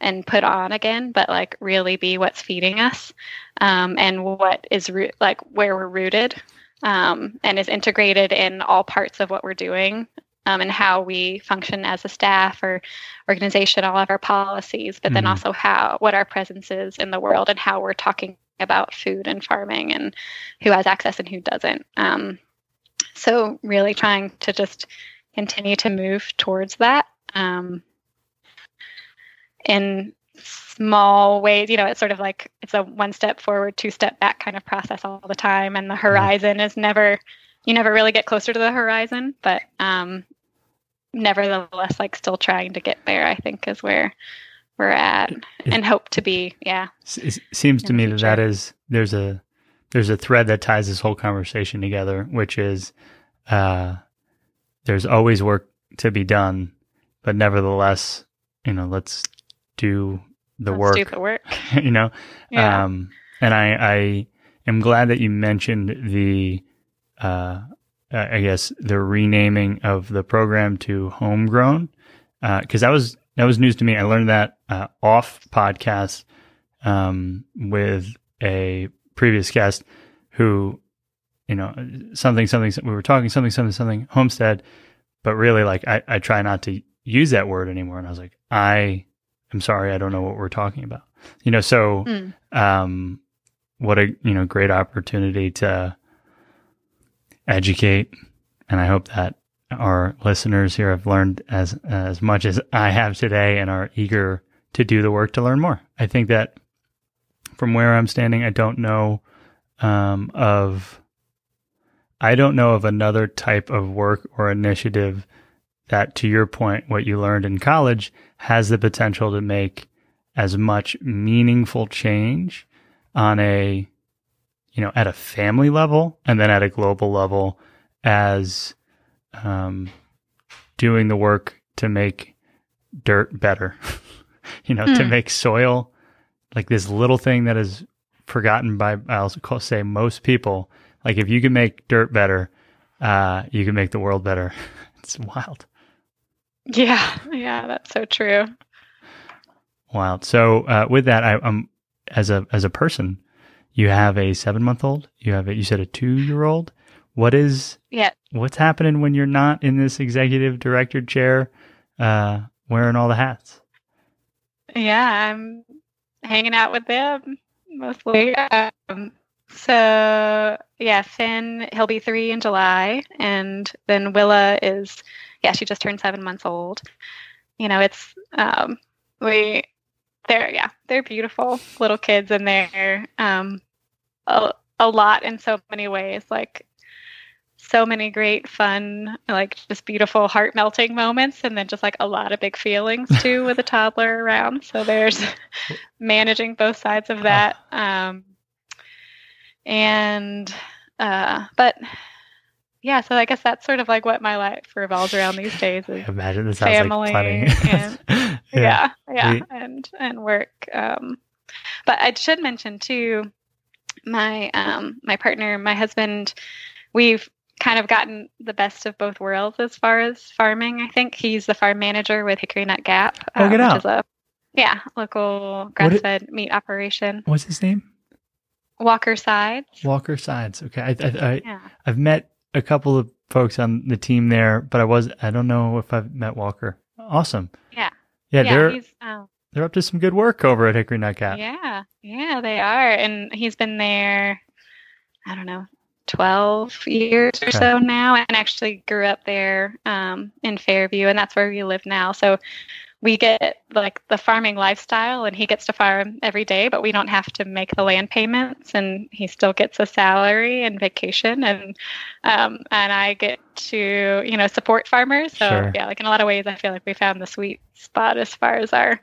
and put on again, but like really be what's feeding us um, and what is root, like where we're rooted um, and is integrated in all parts of what we're doing um, and how we function as a staff or organization, all of our policies, but mm-hmm. then also how what our presence is in the world and how we're talking about food and farming and who has access and who doesn't. Um, so really trying to just continue to move towards that. Um, in small ways you know it's sort of like it's a one step forward two step back kind of process all the time. And the mm-hmm. horizon is never you never really get closer to the horizon but um nevertheless like still trying to get there i think is where we're at and hope to be. Yeah. It seems to me that that is there's a there's a thread that ties this whole conversation together which is uh there's always work to be done but nevertheless you know let's do the Let's work. Do the work. you know, yeah. um, and I, I am glad that you mentioned the, uh, I guess the renaming of the program to homegrown, because uh, that was that was news to me. I learned that uh, off podcast um, with a previous guest who, you know, something something we were talking something something something homestead, but really like I, I try not to use that word anymore. And I was like, I I'm sorry, I don't know what we're talking about. You know, so mm. um, what a you know great opportunity to educate, and I hope that our listeners here have learned as as much as I have today and are eager to do the work to learn more. I think that from where I'm standing, I don't know um, of I don't know of another type of work or initiative that, to your point, what you learned in college has the potential to make as much meaningful change on a, you know, at a family level and then at a global level as um, doing the work to make dirt better, you know, to Hmm. make soil like this little thing that is forgotten by, I'll say most people. Like if you can make dirt better, uh, you can make the world better. it's wild. Yeah, yeah, that's so true. Wild. So uh, with that, I, um, as a as a person, you have a seven month old. You have a, you said a two year old. What is Yeah. what's happening when you're not in this executive director chair, uh, wearing all the hats? Yeah, I'm hanging out with them mostly. Um, so yeah, Finn, he'll be three in July, and then Willa is, yeah, she just turned seven months old. You know, it's um, we, they're yeah, they're beautiful little kids, and they're um, a, a lot in so many ways, like so many great fun like just beautiful heart melting moments and then just like a lot of big feelings too with a toddler around so there's managing both sides of that um and uh but yeah so i guess that's sort of like what my life revolves around these days is Imagine this sounds Family like and- yeah. yeah yeah We- and and work um but i should mention too my um my partner my husband we've kind of gotten the best of both worlds as far as farming i think he's the farm manager with hickory nut gap Oh, get which out. is a yeah local grass fed meat operation What's his name? walker sides Walker Sides. Okay, I, I, I yeah I've met a couple of folks on the team there, but I was I don't know if I've met Walker. Awesome. Yeah. Yeah, they're he's um, they're up to some good work over at Hickory Nut Gap. Yeah, yeah, they are. And he's been there, I don't know, 12 years or Okay. so now, and actually grew up there um, in Fairview, and that's where we live now. So we get like the farming lifestyle, and he gets to farm every day, but we don't have to make the land payments, and he still gets a salary and vacation, and um, and I get to you know support farmers. So Sure. yeah, like in a lot of ways, I feel like we found the sweet spot as far as our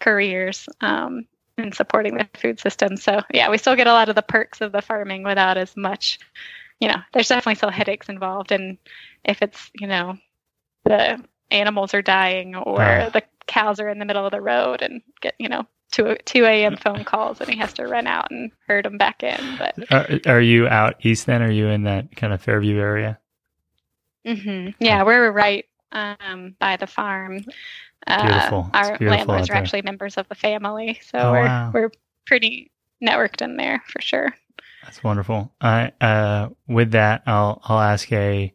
careers um, in supporting the food system. So yeah, we still get a lot of the perks of the farming without as much. You know, there's definitely still headaches involved, and if it's you know the animals are dying or the cows are in the middle of the road and get you know two two a.m. phone calls and he has to run out and herd them back in. But Are, are you out east then? Are you in that kind of Fairview area? Mm-hmm. yeah, we're right um, by the farm. Uh, Beautiful. It's Our beautiful landlords are there. actually members of the family, so Oh, we're wow. we're pretty networked in there for sure. That's wonderful. I uh, with that, I'll I'll ask a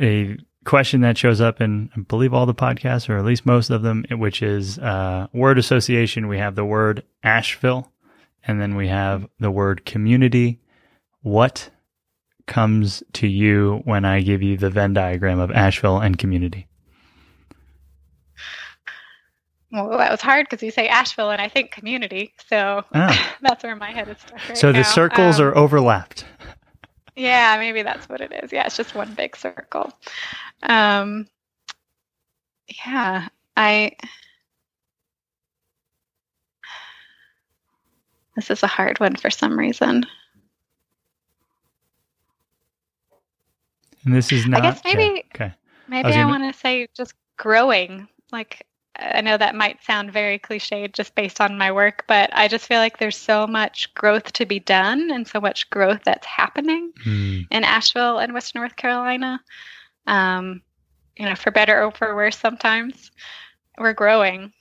a question that shows up in I believe all the podcasts, or at least most of them, which is uh, word association. We have the word Asheville, and then we have the word community. What comes to you when I give you the Venn diagram of Asheville and community? Well, that was hard because you say Asheville and I think community, so Ah. that's where my head is stuck right so the now. circles Um, are overlapped. Yeah, maybe that's what it is. Yeah, it's just one big circle. Um, yeah, I. This is a hard one for some reason. And this is not. I guess yeah, maybe- okay. Maybe was I, want to say just growing. Like, I know that might sound very cliched just based on my work, but I just feel like there's so much growth to be done and so much growth that's happening Hmm. in Asheville and Western North Carolina. Um, you know, for better or for worse, sometimes we're growing.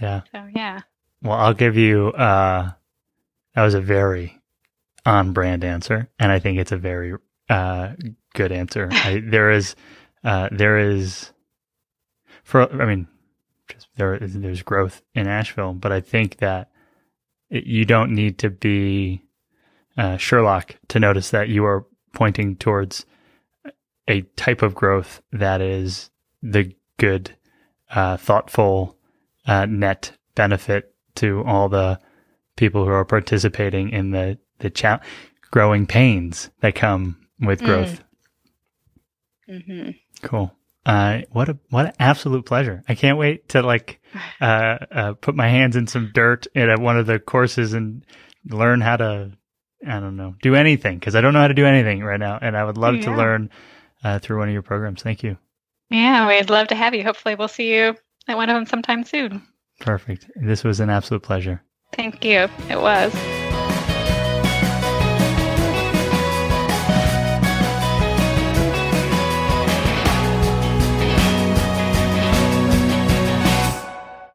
yeah. So yeah, Well, I'll give you. Uh, that was a very on-brand answer, and I think it's a very uh, good answer. I, there is, uh, there is, for I mean, just there is there's growth in Asheville, but I think that it, you don't need to be uh, Sherlock to notice that you are pointing towards a type of growth that is the good, uh, thoughtful, uh, net benefit to all the people who are participating in the the cha- growing pains that come with growth. hmm Cool. Uh, what a what an absolute pleasure! I can't wait to like uh, uh, put my hands in some dirt at one of the courses and learn how to I don't know do anything because I don't know how to do anything right now, and I would love to learn uh, through one of your programs. Thank you. Yeah, we'd love to have you. Hopefully, we'll see you at one of them sometime soon. Perfect. This was an absolute pleasure. Thank you. It was.